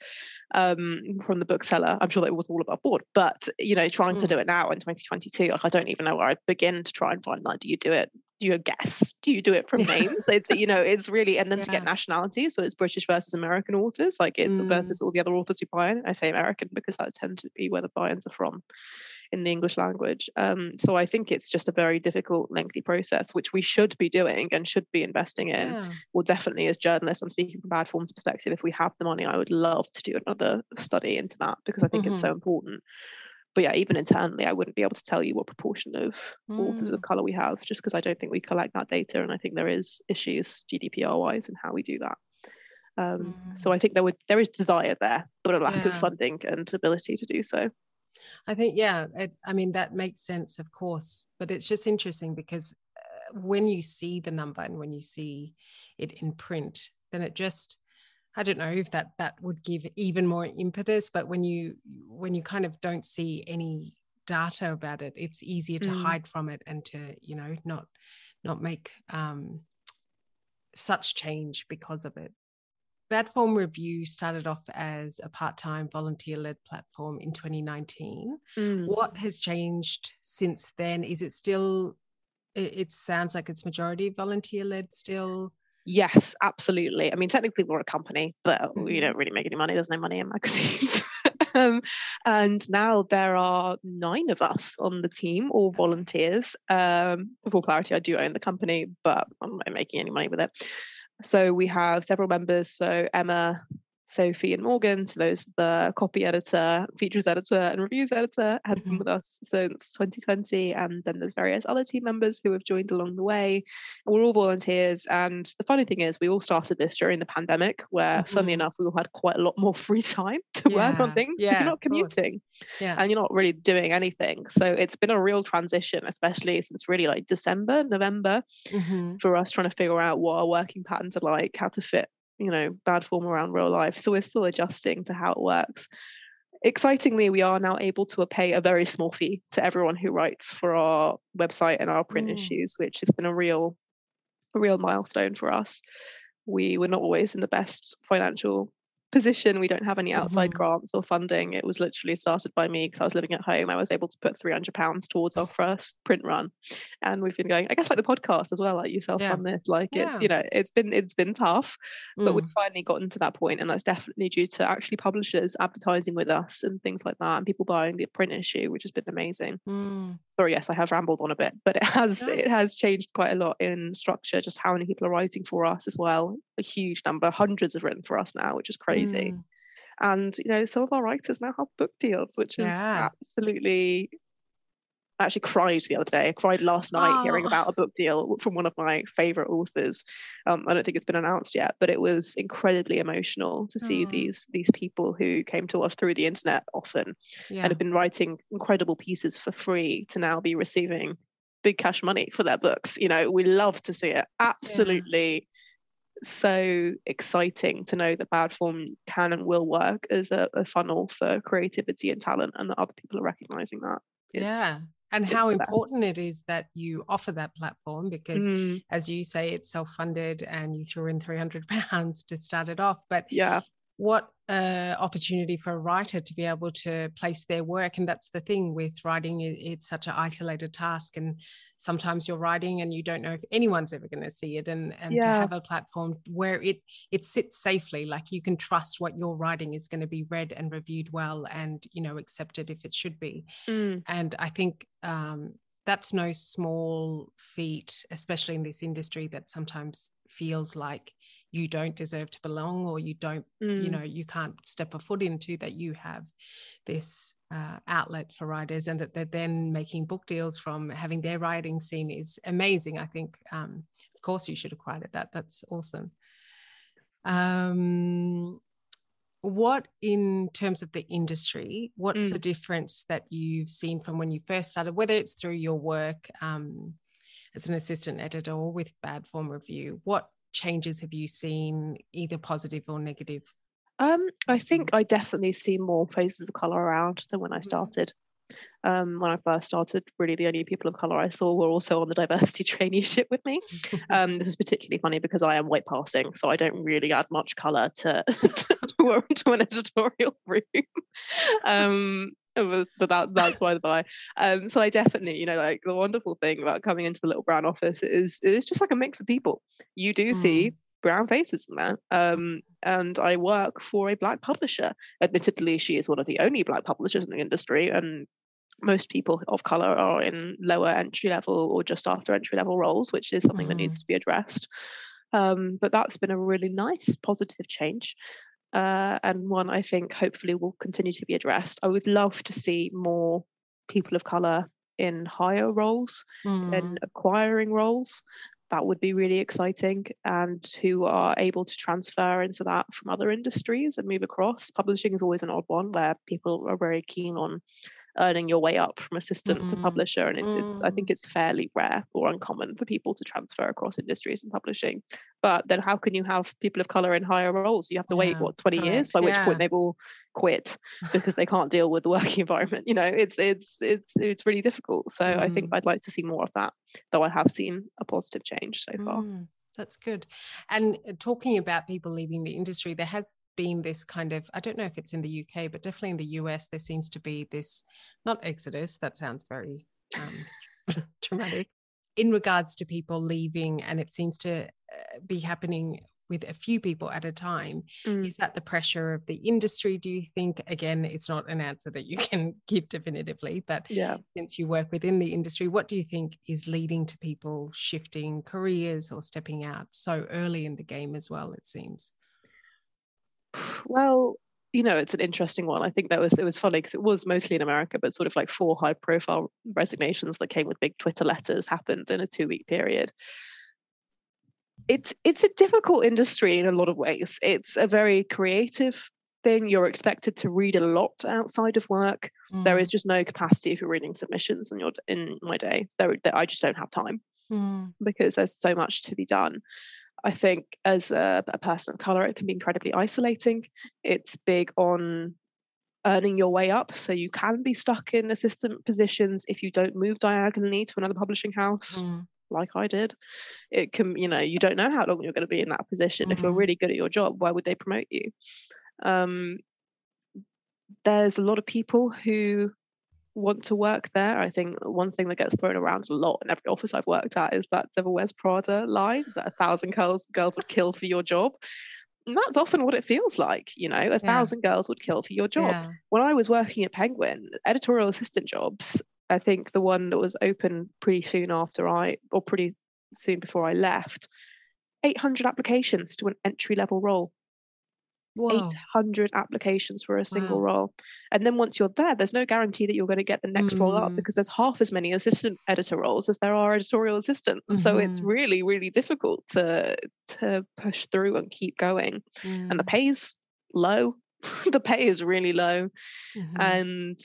um, from the bookseller. I'm sure that it was all above board, but you know, trying mm. to do it now in 2022, like I don't even know where I'd begin to try and find that. Do you do it do you guess? Do you do it from names? it's, you know, it's really, and then yeah. to get nationality. So it's British versus American authors, like it's mm. versus all the other authors who buy in. I say American because that tends to be where the buy-ins are from in the English language. Um, so I think it's just a very difficult, lengthy process, which we should be doing and should be investing in. Yeah. Well, definitely as journalists, I'm speaking from bad forms perspective. If we have the money, I would love to do another study into that because I think mm-hmm. it's so mm-hmm. important but yeah, even internally, I wouldn't be able to tell you what proportion of mm. authors of color we have, just because I don't think we collect that data, and I think there is issues GDPR wise in how we do that. Um, mm. So I think there would there is desire there, but a lack yeah. of funding and ability to do so. I think yeah, it, I mean that makes sense, of course, but it's just interesting because uh, when you see the number and when you see it in print, then it just I don't know if that that would give even more impetus, but when you when you kind of don't see any data about it, it's easier to mm. hide from it and to you know not not make um, such change because of it. Bad Form Review started off as a part time volunteer led platform in 2019. Mm. What has changed since then? Is it still, it, it sounds like it's majority volunteer led still? Yes, absolutely. I mean, technically we're a company, but we mm-hmm. don't really make any money. There's no money in magazines. um, and now there are nine of us on the team, all volunteers. Um, for full clarity, I do own the company, but I'm not making any money with it. So we have several members. So Emma Sophie and Morgan, so those the copy editor, features editor, and reviews editor, have been mm-hmm. with us since 2020. And then there's various other team members who have joined along the way. We're all volunteers. And the funny thing is, we all started this during the pandemic, where, mm-hmm. funnily enough, we all had quite a lot more free time to yeah. work on things because yeah, you're not commuting yeah. and you're not really doing anything. So it's been a real transition, especially since really like December, November, mm-hmm. for us trying to figure out what our working patterns are like, how to fit you know bad form around real life so we're still adjusting to how it works excitingly we are now able to pay a very small fee to everyone who writes for our website and our print mm. issues which has been a real a real milestone for us we were not always in the best financial position. We don't have any outside mm-hmm. grants or funding. It was literally started by me because I was living at home. I was able to put three hundred pounds towards our first print run, and we've been going. I guess like the podcast as well, like yourself yeah. on this. Like yeah. it's you know it's been it's been tough, mm. but we've finally gotten to that point, and that's definitely due to actually publishers advertising with us and things like that, and people buying the print issue, which has been amazing. Mm. Sorry, yes, I have rambled on a bit, but it has yeah. it has changed quite a lot in structure. Just how many people are writing for us as well. A huge number, hundreds have written for us now, which is crazy crazy. Mm. And you know, some of our writers now have book deals, which is yeah. absolutely I actually cried the other day. I cried last night oh. hearing about a book deal from one of my favorite authors. Um, I don't think it's been announced yet, but it was incredibly emotional to see oh. these these people who came to us through the internet often yeah. and have been writing incredible pieces for free to now be receiving big cash money for their books. You know, we love to see it. Absolutely so exciting to know that bad form can and will work as a, a funnel for creativity and talent and that other people are recognizing that. It's, yeah and how important it is that you offer that platform because mm. as you say it's self-funded and you threw in 300 pounds to start it off but yeah what uh, opportunity for a writer to be able to place their work and that's the thing with writing it's such an isolated task and sometimes you're writing and you don't know if anyone's ever going to see it and and yeah. to have a platform where it it sits safely like you can trust what you're writing is going to be read and reviewed well and you know accepted if it should be mm. and i think um, that's no small feat especially in this industry that sometimes feels like you don't deserve to belong or you don't Mm. you know you can't step a foot into that you have this uh, outlet for writers and that they're then making book deals from having their writing seen is amazing i think um, of course you should have quoted that that's awesome um, what in terms of the industry what's Mm. the difference that you've seen from when you first started whether it's through your work um, as an assistant editor or with bad form review what changes have you seen either positive or negative Um, I think I definitely see more faces of colour around than when I started. Um, when I first started, really the only people of colour I saw were also on the diversity traineeship with me. Um, this is particularly funny because I am white passing, so I don't really add much colour to to an editorial room. um, it was, but that that's why the by. Um, so I definitely, you know, like the wonderful thing about coming into the Little Brown office is it's just like a mix of people. You do see brown faces in there. Um, and I work for a black publisher. Admittedly, she is one of the only black publishers in the industry, and most people of color are in lower entry level or just after entry level roles, which is something that needs to be addressed. Um, but that's been a really nice positive change. Uh, and one I think hopefully will continue to be addressed. I would love to see more people of color in higher roles Mm. and acquiring roles. That would be really exciting, and who are able to transfer into that from other industries and move across. Publishing is always an odd one where people are very keen on earning your way up from assistant to Mm, publisher, and it's, it's I mm. think it's fairly rare or uncommon for people to transfer across industries and publishing. But then, how can you have people of color in higher roles? You have to wait what twenty years, by which yeah. point they've all quit because they can't deal with the working environment. You know, it's it's it's it's really difficult. So I think Mm. I'd like to see more of that, though I have seen a positive change so far. Mm, that's good. And uh, talking about people leaving the industry, there has been this kind of, I don't know if it's in the UK, but definitely in the US, there seems to be this, not exodus, that sounds very um, dramatic, in regards to people leaving. And it seems to uh, be happening with a few people at a time. Mm. Is that the pressure of the industry? Do you think? Again, it's not an answer that you can give definitively, but Yeah. since you work within the industry, what do you think is leading to people shifting careers or stepping out so early in the game as well? It seems. Well, you know, it's an interesting one. I think that was it was funny because it was mostly in America, but sort of like four high profile resignations that came with big Twitter letters happened in a two week period. It's it's a difficult industry in a lot of ways. It's a very creative thing. You're expected to read a lot outside of work. There Mm, is just no capacity for reading submissions in your in my day. There, there I just don't have time mm, because there's so much to be done. I think as a, a person of color, it can be incredibly isolating. It's big on earning your way up. So you can be stuck in assistant positions if you don't move diagonally to another publishing house, mm, like I did. It can, you know, you don't know how long you're going to be in that position. If you're Mhm. really good at your job, why would they promote you? Um, there's a lot of people who want to work there. I think one thing that gets thrown around a lot in every office I've worked at is that Devil Wears Prada line that a thousand girls girls would kill for your job. And that's often what it feels like, you know, a thousand girls would kill for your job. yeah. When I was working at Penguin, editorial assistant jobs, I think the one that was open pretty soon after I, or pretty soon before I left, 800 applications to an entry level role. Whoa. 800 applications for a single Wow. role. And then once you're there, there's no guarantee that you're going to get the next role up Mm. because there's half as many assistant editor roles as there are editorial assistants. So it's Mhm. really, really difficult to to push through and keep going. And the Mm, pay's low. the pay is really low. mhm. And,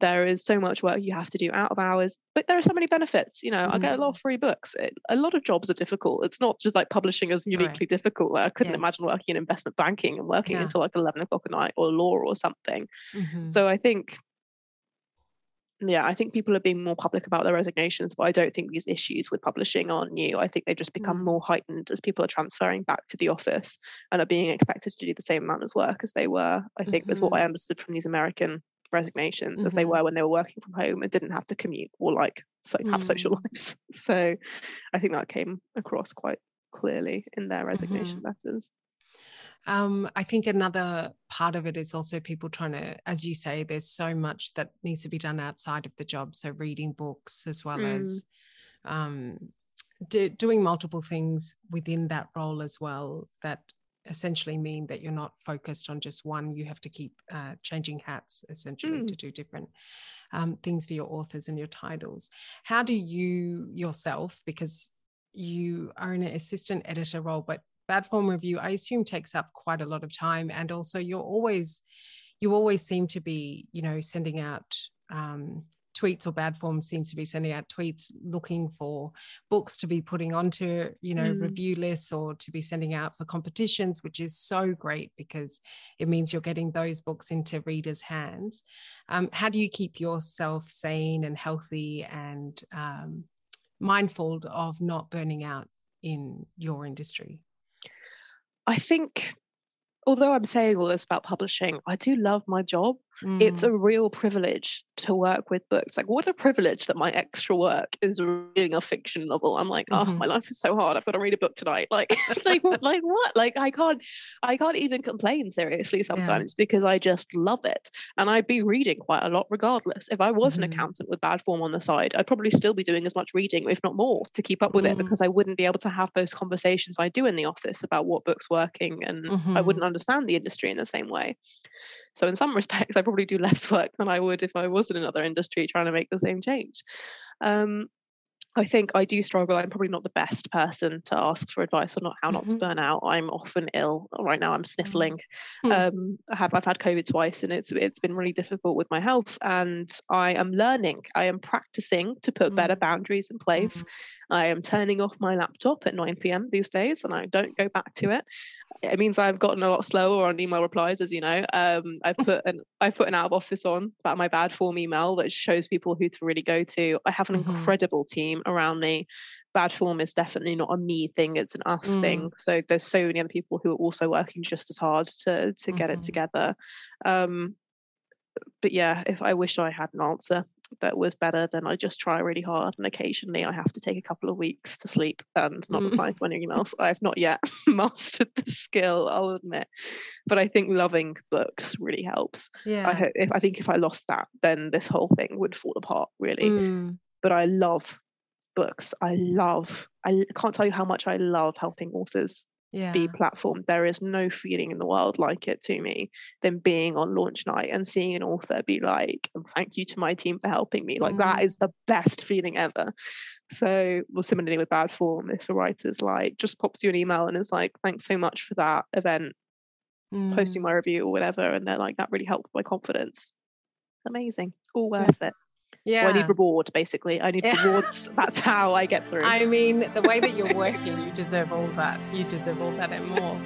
there is so much work you have to do out of hours. But there are so many benefits. You know, I get a lot of free books. It, a lot of jobs are difficult. It's not just like publishing is uniquely difficult. I couldn't imagine working in investment banking and working Yeah. until like 11 o'clock at night or law or something. Mhm. So I think, yeah, I think people are being more public about their resignations, but I don't think these issues with publishing are new. I think they just become Mm. more heightened as people are transferring back to the office and are being expected to do the same amount of work as they were. I think that's what I understood from these American resignations as they Mhm. were when they were working from home and didn't have to commute or like so have social Mm. lives. So I think that came across quite clearly in their resignation letters. Um, I think another part of it is also people trying to, as you say, there's so much that needs to be done outside of the job. So reading books as well Mm. as um, do, doing multiple things within that role as well that essentially mean that you're not focused on just one you have to keep uh, changing hats essentially mm. to do different um, things for your authors and your titles how do you yourself because you are in an assistant editor role but bad form review i assume takes up quite a lot of time and also you're always you always seem to be you know sending out um, tweets or bad form seems to be sending out tweets looking for books to be putting onto you know mm. review lists or to be sending out for competitions which is so great because it means you're getting those books into readers hands um, how do you keep yourself sane and healthy and um, mindful of not burning out in your industry i think although I'm saying all this about publishing, I do love my job. Mm. It's a real privilege to work with books. Like, what a privilege that my extra work is reading a fiction novel. I'm like, oh, mm-hmm. my life is so hard. I've got to read a book tonight. Like, like, like what? Like, I can't, I can't even complain seriously sometimes yeah. because I just love it. And I'd be reading quite a lot regardless. If I was mm-hmm. an accountant with bad form on the side, I'd probably still be doing as much reading, if not more, to keep up with mm. it because I wouldn't be able to have those conversations I do in the office about what book's working and mm-hmm. I wouldn't understand the industry in the same way. So in some respects, I probably do less work than I would if I was in another industry trying to make the same change. Um, I think I do struggle. I'm probably not the best person to ask for advice on not how not mm-hmm. to burn out. I'm often ill. Right now, I'm sniffling. Mm-hmm. Um, I have I've had COVID twice, and it's it's been really difficult with my health. And I am learning. I am practicing to put mm-hmm. better boundaries in place. Mm-hmm. I am turning off my laptop at 9 p.m. these days, and I don't go back to it. It means I've gotten a lot slower on email replies, as you know. Um, I put an I put an out of office on about my bad form email that shows people who to really go to. I have an mm-hmm. incredible team around me. Bad form is definitely not a me thing; it's an us mm. thing. So there's so many other people who are also working just as hard to to get mm-hmm. it together. Um, but yeah, if I wish I had an answer that was better, then I just try really hard. And occasionally I have to take a couple of weeks to sleep and not mm. reply to any emails. I've not yet mastered the skill, I'll admit. But I think loving books really helps. Yeah. I hope if I think if I lost that, then this whole thing would fall apart really. Mm. But I love books. I love, I can't tell you how much I love helping authors yeah. be platform. There is no feeling in the world like it to me than being on launch night and seeing an author be like, thank you to my team for helping me. Like mm. that is the best feeling ever. So, well, similarly with bad form, if a writer's like just pops you an email and is like, thanks so much for that event, mm. posting my review or whatever, and they're like, that really helped my confidence. Amazing. All worth it. Yeah. So I need reward, basically. I need yeah. reward. That's how I get through. I mean, the way that you're working, you deserve all that. You deserve all that and more.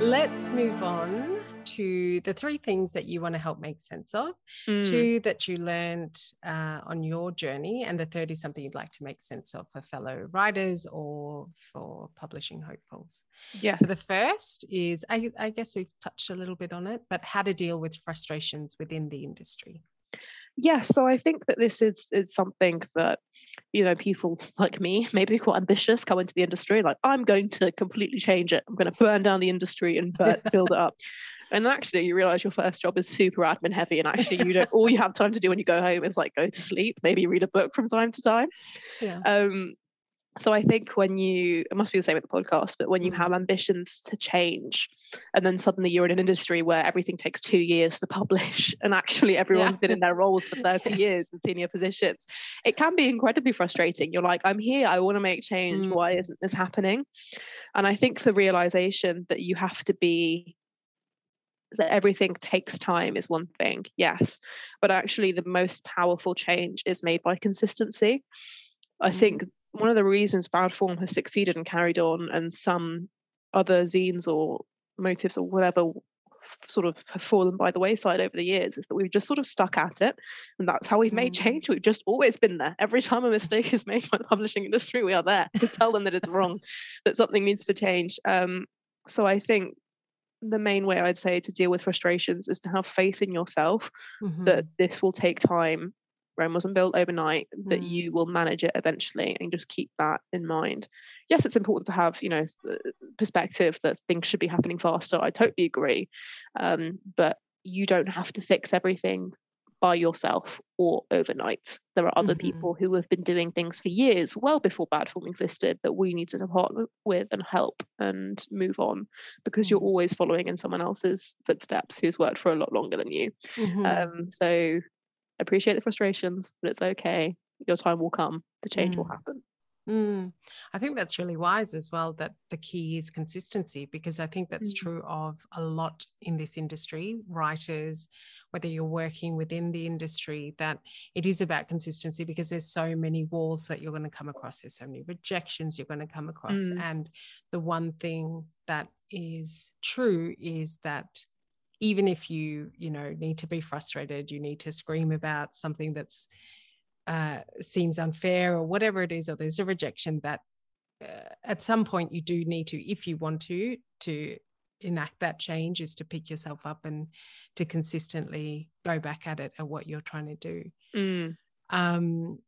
Let's move on to the three things that you want to help make sense of, mm. two that you learned uh, on your journey, and the third is something you'd like to make sense of for fellow writers or for publishing hopefuls. Yeah. So the first is, I, I guess we've touched a little bit on it, but how to deal with frustrations within the industry yes so i think that this is is something that you know people like me maybe quite ambitious come into the industry like i'm going to completely change it. I'm going to burn down the industry and build it up. And actually you realize your first job is super admin heavy and actually you don't all you have time to do when you go home is like go to sleep maybe read a book from time to time. Yeah. um so I think when you it must be the same with the podcast, but when you have mm. ambitions to change and then suddenly you're in an industry where everything takes two years to publish and actually everyone's yeah. been in their roles for 30 yes. years in senior positions, it can be incredibly frustrating. You're like, I'm here, I want to make change. Mm. Why isn't this happening? And I think the realization that you have to be that everything takes time is one thing, yes. But actually, the most powerful change is made by consistency. I think mm. One of the reasons bad form has succeeded and carried on, and some other zines or motives or whatever sort of have fallen by the wayside over the years is that we've just sort of stuck at it and that's how we've made mm. change we've just always been there every time a mistake is made by the publishing industry we are there to tell them that it's wrong that something needs to change um, so i think the main way I'd say to deal with frustrations is to have faith in yourself mm-hmm. that this will take time Rome wasn't built overnight, that Mm. you will manage it eventually and just keep that in mind. Yes, it's important to have, you know, uh, perspective that things should be happening faster. I totally agree. Um, but you don't have to fix everything by yourself or overnight. There are other Mhm. people who have been doing things for years, well before bad form existed, that we need to partner with and help and move on because you're Mm. always following in someone else's footsteps who's worked for a lot longer than you. Mhm. Um, so appreciate the frustrations, but it's okay. Your time will come. The change will Mm. happen. Mm. I think that's really wise as well. That the key is consistency, because I think that's Mm. true of a lot in this industry. Writers, whether you're working within the industry, that it is about consistency because there's so many walls that you're going to come across. There's so many rejections you're going to come across. Mm. And the one thing that is true is that even if you, you know, need to be frustrated, you need to scream about something that's uh, seems unfair or whatever it is, or there's a rejection that uh, at some point you do need to, if you want to, to enact that change, is to pick yourself up and to consistently go back at it at what you're trying to do. Mm. Um,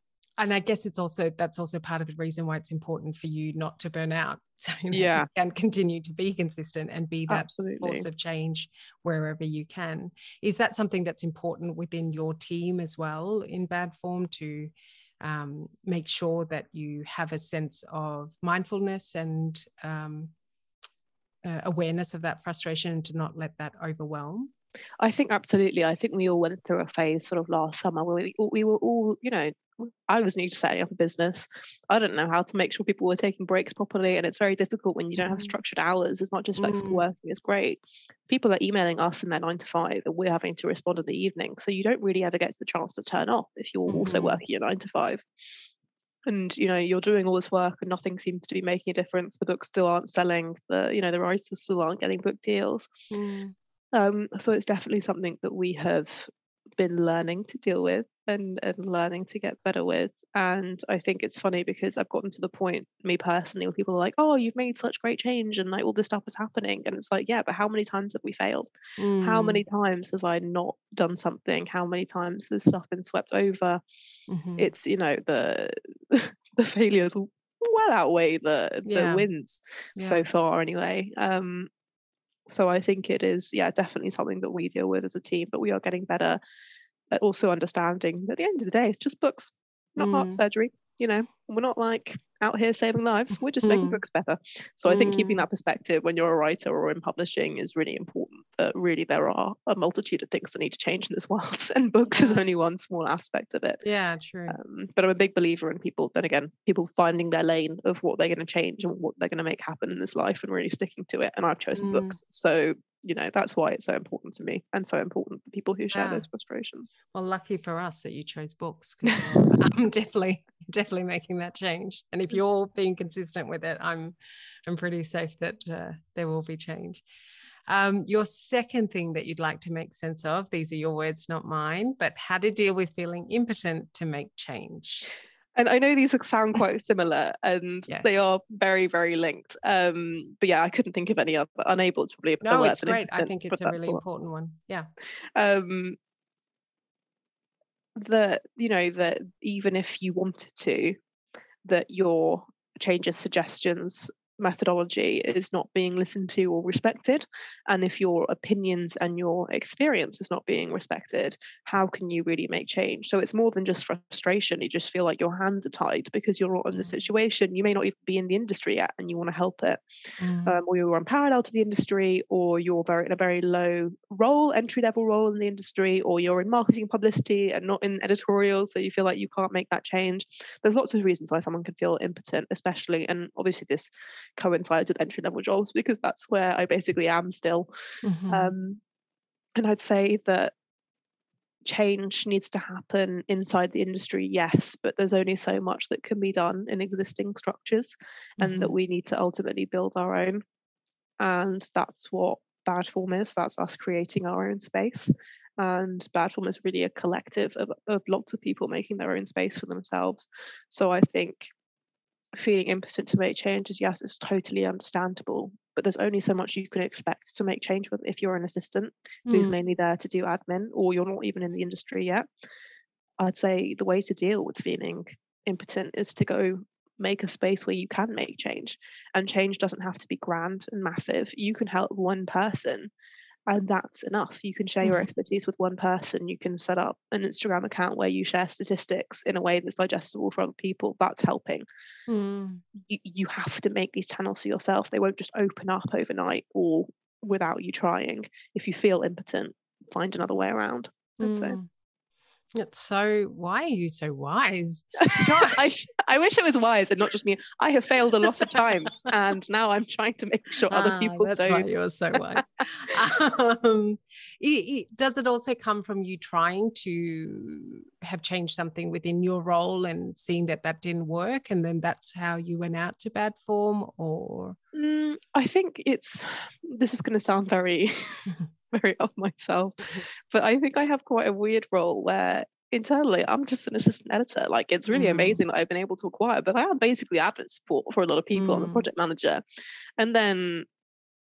and I guess it's also that's also part of the reason why it's important for you not to burn out, so you know, you Yeah. can continue to be consistent and be that Absolutely. force of change wherever you can. Is that something that's important within your team as well in bad form to um, make sure that you have a sense of mindfulness and um, uh, awareness of that frustration and to not let that overwhelm? I think absolutely. I think we all went through a phase sort of last summer where we, we were all, you know, I was new to setting up a business. I didn't know how to make sure people were taking breaks properly. And it's very difficult when you don't have Mhm. structured hours. It's not just flexible Mm. working, it's great. People are emailing us in their nine to five and we're having to respond in the evening. So you don't really ever get the chance to turn off if you're also Mhm. working your nine to five. And you know, you're doing all this work and nothing seems to be making a difference. The books still aren't selling, the you know, the writers still aren't getting book deals. Mm. Um, so it's definitely something that we have been learning to deal with and, and learning to get better with. And I think it's funny because I've gotten to the point, me personally, where people are like, oh, you've made such great change and like all this stuff is happening. And it's like, yeah, but how many times have we failed? How Mm. many times have I not done something? How many times has stuff been swept over? Mhm. It's, you know, the the failures well outweigh the the Yeah. wins Yeah. so far anyway. Um, so I think it is, yeah, definitely something that we deal with as a team, but we are getting better also understanding that at the end of the day, it's just books, not heart Mm. surgery. You know, we're not like out here saving lives. We're just making Mm. books better. So I think keeping Mm. that perspective when you're a writer or in publishing is really important. That really there are a multitude of things that need to change in this world, and books is only one small aspect of it. Yeah, true. Um, but I'm a big believer in people, then again, people finding their lane of what they're going to change and what they're going to make happen in this life and really sticking to it. And I've chosen Mm. books. So, you know, that's why it's so important to me and so important for people who share Yeah. those frustrations. Well, lucky for us that you chose books because I'm definitely definitely making that change. And if you're being consistent with it, I'm I'm pretty safe that uh, there will be change. Um, your second thing that you'd like to make sense of, these are your words, not mine, but how to deal with feeling impotent to make change. And I know these sound quite similar and they are very, very linked. Um, but yeah, I couldn't think of any other. Unable to probably. No, it's great. I think it's a really one. important one. Yeah. um that you know that even if you wanted to that your changes suggestions methodology is not being listened to or respected and if your opinions and your experience is not being respected how can you really make change so it's more than just frustration you just feel like your hands are tied because you're not in the Mm. situation you may not even be in the industry yet and you want to help it Mm. um, or you're on parallel to the industry, or you're very in a very low role, entry level role in the industry, or you're in marketing publicity and not in editorial, so you feel like you can't make that change. There's lots of reasons why someone can feel impotent, especially, and obviously this coincides with entry level jobs because that's where I basically am still. Mhm. Um, and I'd say that change needs to happen inside the industry, yes, but there's only so much that can be done in existing structures, and that Mhm. we need to ultimately build our own. And that's what bad form is. That's us creating our own space. And bad form is really a collective of, of lots of people making their own space for themselves. So I think feeling impotent to make changes, yes, it's totally understandable. But there's only so much you can expect to make change with if you're an assistant who's Mm. mainly there to do admin or you're not even in the industry yet. I'd say the way to deal with feeling impotent is to go make a space where you can make change. And change doesn't have to be grand and massive. You can help one person and that's enough. You can share your Mhm. expertise with one person. You can set up an Instagram account where you share statistics in a way that's digestible for other people. That's helping. Mm. You, you have to make these channels for yourself. They won't just open up overnight or without you trying. If you feel impotent, find another way around. I'd say. It's so why are you so wise? I. I wish it was wise and not just me. I have failed a lot of times, and now I'm trying to make sure other Ah, people that's don't. why you're so wise. um, i- i- does it also come from you trying to have changed something within your role and seeing that that didn't work, and then that's how you went out to bad form, or Mm, I think it's. This is going to sound very, very of myself, but I think I have quite a weird role where internally I'm just an assistant editor. Like it's really Mm. amazing that I've been able to acquire, but I am basically admin support for a lot of people. I'm a Mm. project manager, and then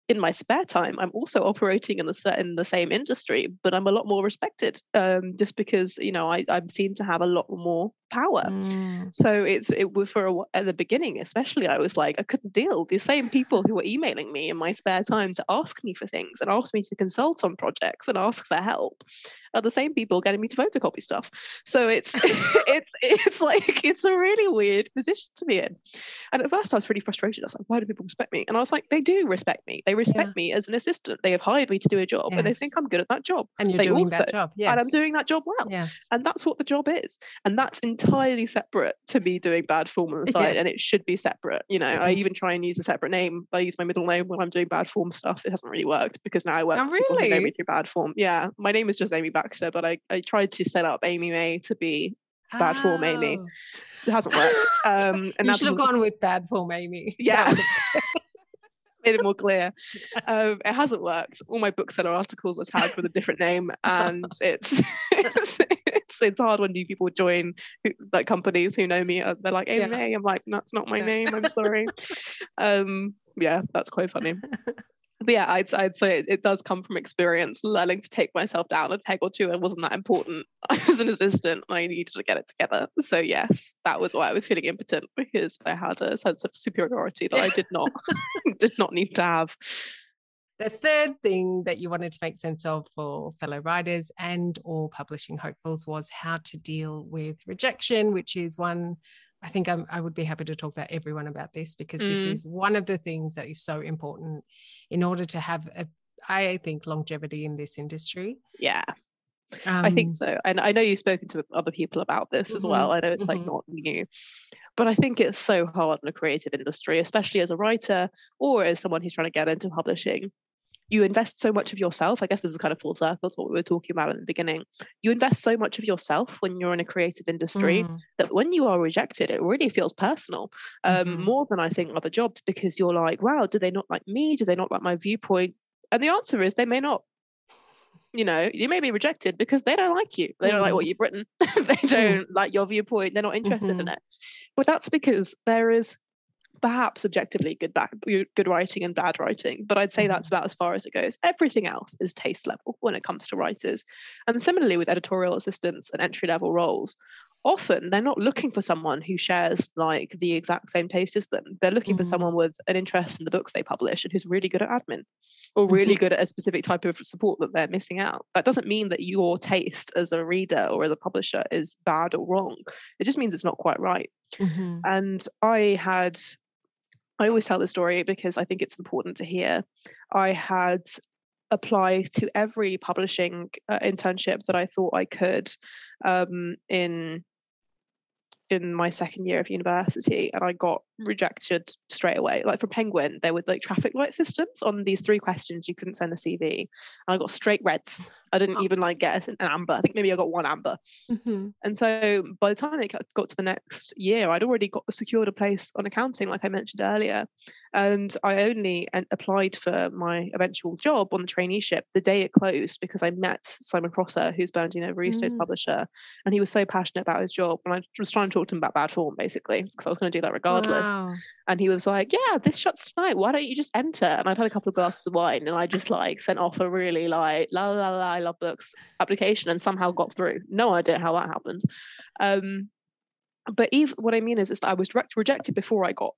in my spare time, I'm also operating in the in the same industry, but I'm a lot more respected, um, just because you know I, I'm seen to have a lot more power. Mm, So it's it for a, at the beginning, especially. I was like, I couldn't deal. The same people who were emailing me in my spare time to ask me for things and ask me to consult on projects and ask for help are the same people getting me to photocopy stuff. So it's it's it's like it's a really weird position to be in. And at first, I was really frustrated. I was like, why do people respect me? And I was like, they do respect me. They respect Yeah. me as an assistant. They have hired me to do a job, and they think I'm good at that job. and you're They doing that job, yes, And I'm doing that job well yes, and that's what the job is and that's entirely separate to me doing bad form on the side and it should be separate you know i Mhm. even try and use a separate name i use my middle name when i'm doing bad form stuff it hasn't really worked because now i work Oh, who know me through bad form yeah my name is just amy baxter but i, I tried to set up amy may to be bad form Amy. Oh, it hasn't worked um and you should have gone with bad form, Amy. Yeah. made it more clear. Um, it hasn't worked. All my bookseller articles are tagged with a different name, and it's it's, it's hard when new people join who, like companies who know me. uh, They're like, Amy Yeah. May. I'm like, that's not my name. I'm sorry. um, yeah, that's quite funny. But yeah, I'd I'd say it, it does come from experience, learning to take myself down a peg or two. It wasn't that important. I was an assistant and I needed to get it together. So yes, that was why I was feeling impotent because I had a sense of superiority that I did not did not need to have. The third thing that you wanted to make sense of for fellow writers and or publishing hopefuls was how to deal with rejection which is one i think I'm, i would be happy to talk about everyone about this because this Mm. is one of the things that is so important in order to have a i think longevity in this industry Yeah. I think Um, so. And I know you've spoken to other people about this as Mhm, well. I know it's like mhm. not new, but I think it's so hard in a creative industry, especially as a writer or as someone who's trying to get into publishing. You invest so much of yourself. I guess this is kind of full circle to what we were talking about in the beginning. You invest so much of yourself when you're in a creative industry mm, that when you are rejected, it really feels personal um, Mhm. more than I think other jobs because you're like, wow, do they not like me? Do they not like my viewpoint? And the answer is they may not. You know, you may be rejected because they don't like you. They don't like what you've written. they don't like your viewpoint. They're not interested in Mhm. it. But that's because there is perhaps objectively good back, good writing and bad writing. But I'd say that's about as far as it goes. Everything else is taste level when it comes to writers. And similarly with editorial assistants and entry level roles, often they're not looking for someone who shares like the exact same taste as them. They're looking for Mhm. someone with an interest in the books they publish and who's really good at admin or really good at a specific type of support that they're missing out. That doesn't mean that your taste as a reader or as a publisher is bad or wrong. It just means it's not quite right. mhm, And I had, I always tell the story because I think it's important to hear. I had applied to every publishing uh, internship that I thought I could um, in in my second year of university and I got rejected straight away. Like for Penguin, there were like traffic light systems on these three questions you couldn't send a CV. And I got straight reds. I didn't Oh. even like get an amber. I think maybe I got one amber. mhm, And so by the time it got- to the next year, I'd already got secured a place on accounting, like I mentioned earlier. And I only applied for my eventual job on the traineeship the day it closed because I met Simon Prosser, who's Bernardine Evaristo's Mm. publisher. And he was so passionate about his job. And I was trying to talk to him about bad form, basically, because I was going to do that regardless. wow. And he was like yeah this shuts tonight. Why don't you just enter? And i'd had a couple of glasses of wine and i just like sent off a really like la la la i love books application and somehow got through. No idea how that happened. Um but even what i mean is, is that i was direct rejected before i got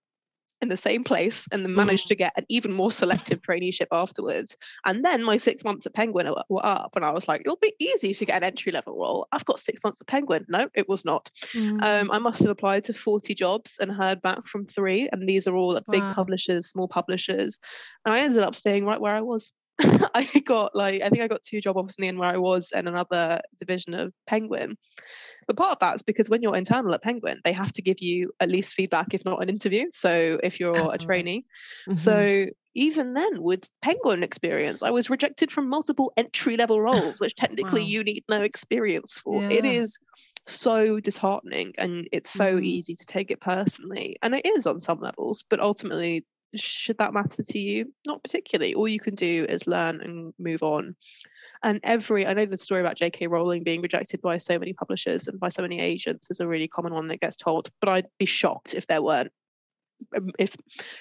in the same place and then managed mm. to get an even more selective traineeship afterwards. And then my six months at Penguin were up, and I was like, it'll be easy to get an entry level role. I've got six months at Penguin. No, it was not. Mm. Um, I must have applied to 40 jobs and heard back from three, and these are all wow. big publishers, small publishers. And I ended up staying right where I was. I got like I think I got two job offers in the end where I was and another division of Penguin. But part of that is because when you're internal at Penguin, they have to give you at least feedback, if not an interview. So if you're a trainee. Mm-hmm. So even then, with Penguin experience, I was rejected from multiple entry level roles, which technically wow. you need no experience for. Yeah. It is so disheartening and it's so mm. easy to take it personally. And it is on some levels, but ultimately should that matter to you? Not particularly. All you can do is learn and move on. And every, I know the story about J.K. Rowling being rejected by so many publishers and by so many agents is a really common one that gets told, but I'd be shocked if there weren't if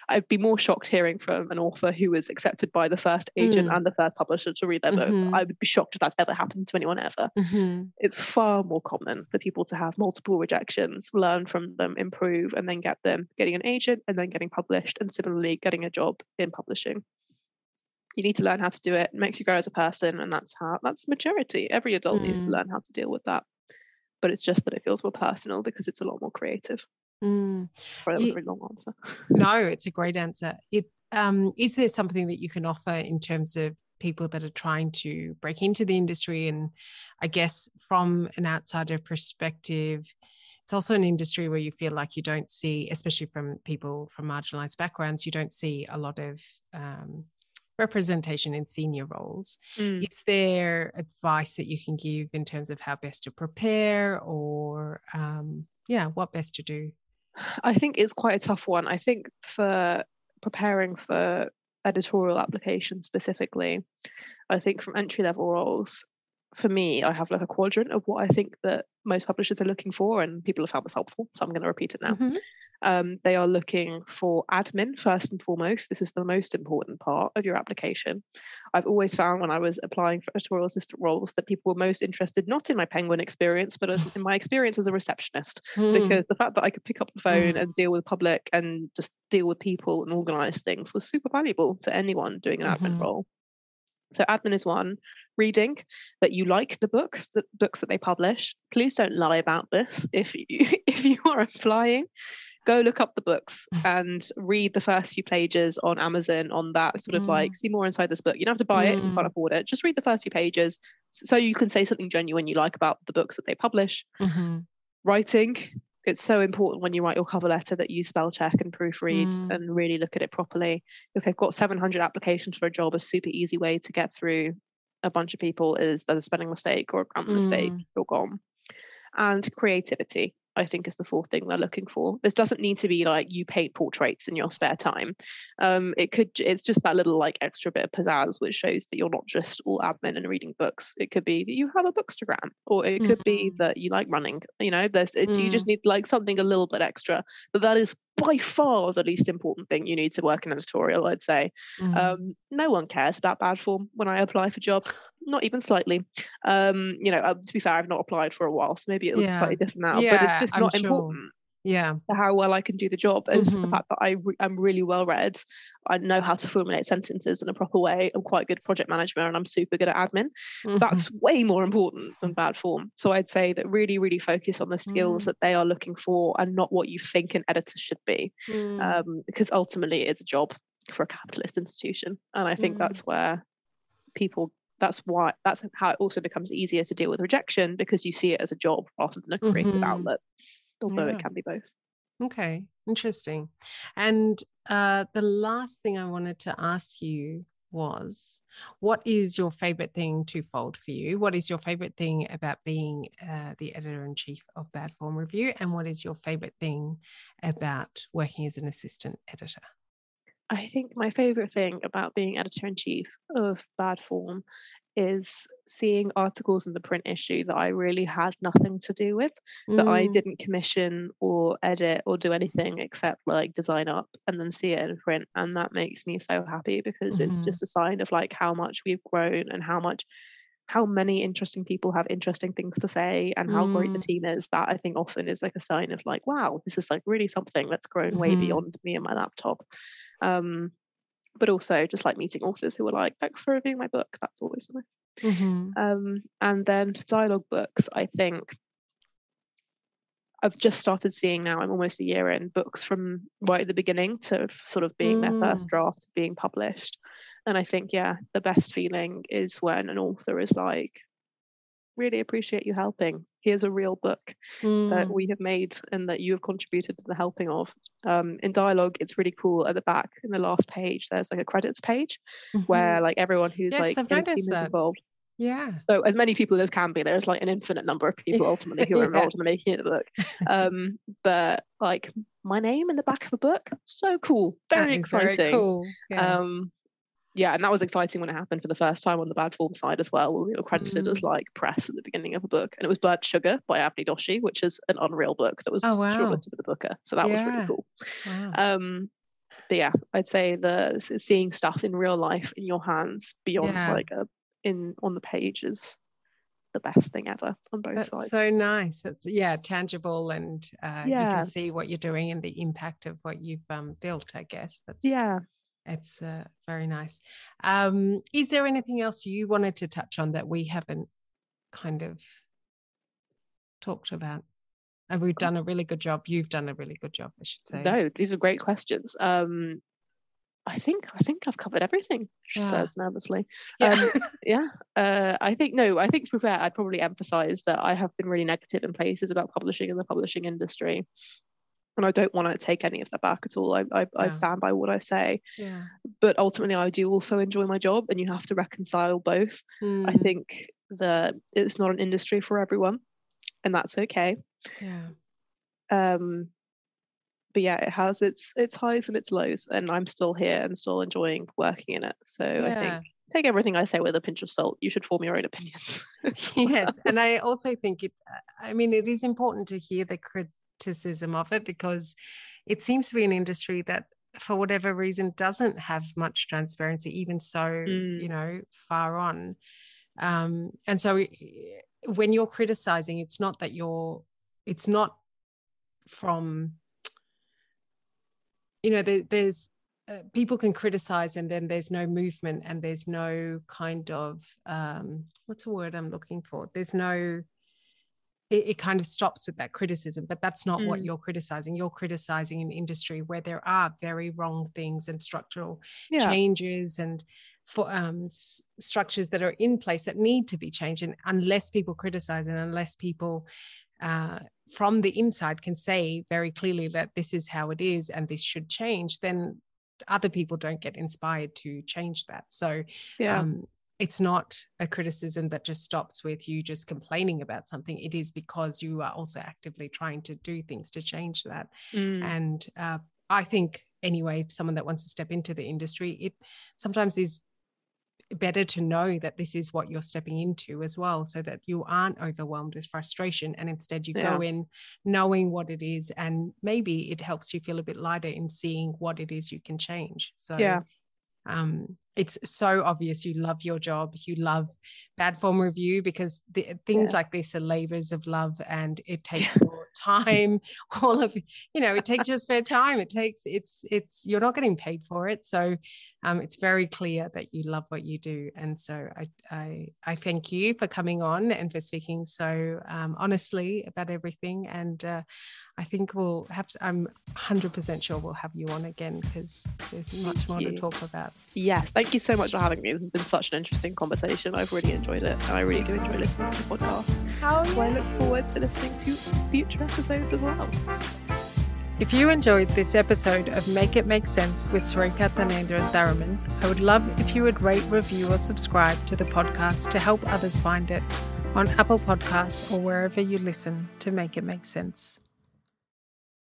I'd be more shocked hearing from an author who was accepted by the first agent mm. and the first publisher to read their mm-hmm. book. I would be shocked if that's ever happened to anyone ever. Mm-hmm. It's far more common for people to have multiple rejections, learn from them, improve, and then get them getting an agent and then getting published, and similarly getting a job in publishing. You need to learn how to do it. it makes you grow as a person, and that's how that's maturity. Every adult mm. needs to mm. learn how to deal with that. But it's just that it feels more personal because it's a lot more creative. Mm. Was a very long answer. no, it's a great answer. It um, is there something that you can offer in terms of people that are trying to break into the industry? And I guess from an outsider perspective, it's also an industry where you feel like you don't see, especially from people from marginalized backgrounds, you don't see a lot of um, representation in senior roles. Mm. Is there advice that you can give in terms of how best to prepare or, um, yeah, what best to do? I think it's quite a tough one. I think for preparing for editorial application specifically, I think from entry level roles, for me, I have like a quadrant of what I think that most publishers are looking for, and people have found this helpful. So I'm going to repeat it now. Mm-hmm. Um, they are looking for admin first and foremost. This is the most important part of your application. I've always found when I was applying for editorial assistant roles that people were most interested not in my penguin experience, but in my experience as a receptionist. Mm. Because the fact that I could pick up the phone mm. and deal with the public and just deal with people and organize things was super valuable to anyone doing an mm-hmm. admin role. So admin is one. Reading that you like the book, the books that they publish. Please don't lie about this. If you, if you are applying, go look up the books and read the first few pages on Amazon on that sort of mm. like see more inside this book. You don't have to buy mm. it, you can't mm. afford it. Just read the first few pages so you can say something genuine you like about the books that they publish. Mm-hmm. Writing, it's so important when you write your cover letter that you spell check and proofread mm. and really look at it properly. If they've got 700 applications for a job, a super easy way to get through a bunch of people is that a spelling mistake or a grammar mm. mistake, you're gone. And creativity. I think is the fourth thing they're looking for. This doesn't need to be like you paint portraits in your spare time. Um, it could it's just that little like extra bit of pizzazz which shows that you're not just all admin and reading books. It could be that you have a bookstagram, or it could mm-hmm. be that you like running. You know, there's it, mm. you just mm. need like something a little bit extra. But that is by far the least important thing you need to work in editorial. I'd say. Mm. Um, no one cares about bad form when I apply for jobs not even slightly. Um, you know, uh, to be fair, I've not applied for a while, so maybe it looks yeah. slightly different now. Yeah, but it's just not sure. important. Yeah, how well I can do the job is mm-hmm. the fact that I re- I'm really well read. I know how to formulate sentences in a proper way. I'm quite good project management, and I'm super good at admin. Mm-hmm. That's way more important than bad form. So I'd say that really, really focus on the skills mm. that they are looking for, and not what you think an editor should be, mm. um, because ultimately it's a job for a capitalist institution, and I think mm. that's where people that's why that's how it also becomes easier to deal with rejection because you see it as a job rather than a creative mm-hmm. outlet. Although yeah. it can be both. Okay interesting. And uh, the last thing i wanted to ask you was what is your favorite thing to fold for you? What is your favorite thing about being uh, the editor-in-chief of bad form review? And what is your favorite thing about working as an assistant editor I think my favorite thing about being editor in chief of Bad Form is seeing articles in the print issue that I really had nothing to do with, that I Mm, didn't commission or edit or do anything except like design up and then see it in print. And that makes me so happy because it's mhm, just a sign of like how much we've grown and how much how many interesting people have interesting things to say and how great the mm, team is that i think often is like a sign of like wow this is like really something that's grown way mhm, beyond me and my laptop um but also just like meeting authors who are like thanks for reviewing my book that's always nice. Mhm, um and then dialogue books i think I've just started seeing now, I'm almost a year in, books from right at the beginning to sort of being their first mm, draft, being published. And I think, yeah, the best feeling is when an author is like, really appreciate you helping. Here's a real book that mm, we have made and that you have contributed to the helping of. Um, in dialogue, it's really cool. At the back, in the last page, there's like a credits page mhm. where like everyone who's Yes, like I've in a team noticed is that. involved. Yeah. So as many people as can be. There's like an infinite number of people ultimately who are Yeah. involved in the making of the book. Um, but like my name in the back of a book, so cool, That very is very cool. Yeah. Um, yeah, and that was exciting when it happened for the first time on the bad form side as well, we were credited as Mm. like press at the beginning of a book, and it was Burnt Sugar by Avni Doshi, which is an unreal book that was Oh, wow. shortlisted for the Booker, so that was really cool. Wow. Um, but yeah, I'd say the seeing stuff in real life in your hands beyond Yeah. like a in on the page is the best thing ever on both That's sides. so nice. It's yeah, tangible, and uh, you can see what you're doing and the impact of what you've um, built. I guess that's yeah. It's uh, very nice. Um, is there anything else you wanted to touch on that we haven't kind of talked about? And we've done a really good job. You've done a really good job, I should say. No, these are great questions. Um, I think I think I've covered everything. She Yeah. says nervously. Yeah. Um, yeah. Uh, I think no. I think to be fair, I'd probably emphasise that I have been really negative in places about publishing and the publishing industry, and I don't want to take any of that back at all. I I, I stand by what I say, yeah. but ultimately, I do also enjoy my job, and you have to reconcile both. I Mm, think that it's not an industry for everyone, and that's okay. yeah. um but yeah it has its its highs and its lows and i'm still here and still enjoying working in it so i think take everything i say with a pinch of salt you should form your own opinions yes and i also think it i mean it is important to hear the criticism of it because it seems to be an industry that for whatever reason doesn't have much transparency even so Mm. you know far on um and so when you're criticizing it's not that you're it's not from you know there, there's uh, people can criticize and then there's no movement and there's no kind of um what's the word i'm looking for there's no it, it kind of stops with that criticism but that's not what Mm. you're criticizing. You're criticizing an industry where there are very wrong things and structural yeah. changes and for um, s- structures that are in place that need to be changed. And unless people criticize and unless people uh, from the inside can say very clearly that this is how it is and this should change then other people don't get inspired to change that. So yeah. um, it's not a criticism that just stops with you just complaining about something it is because you are also actively trying to do things to change that Mm. and uh, i think anyway if someone that wants to step into the industry it sometimes is better to know that this is what you're stepping into as well so that you aren't overwhelmed with frustration and instead you go in knowing what it is and maybe it helps you feel a bit lighter in seeing what it is you can change so Yeah. Um it's so obvious you love your job you love bad form review because the, things Yeah. like this are labors of love and it takes your time all of you know it takes your spare time it takes it's it's you're not getting paid for it so um, it's very clear that you love what you do and so I, I i thank you for coming on and for speaking so um, honestly about everything and uh, i think we'll have to, i'm 100% sure we'll have you on again because there's much Thank more to talk about. Yes thank you so much for having me. This has been such an interesting conversation. I've really enjoyed it and i really do enjoy listening to the podcast so i look forward to listening to future episodes as well If you enjoyed this episode of Make It Make Sense with Sarika Thanendra Tharaman, I would love if you would rate, review, or subscribe to the podcast to help others find it on Apple Podcasts or wherever you listen to Make It Make Sense.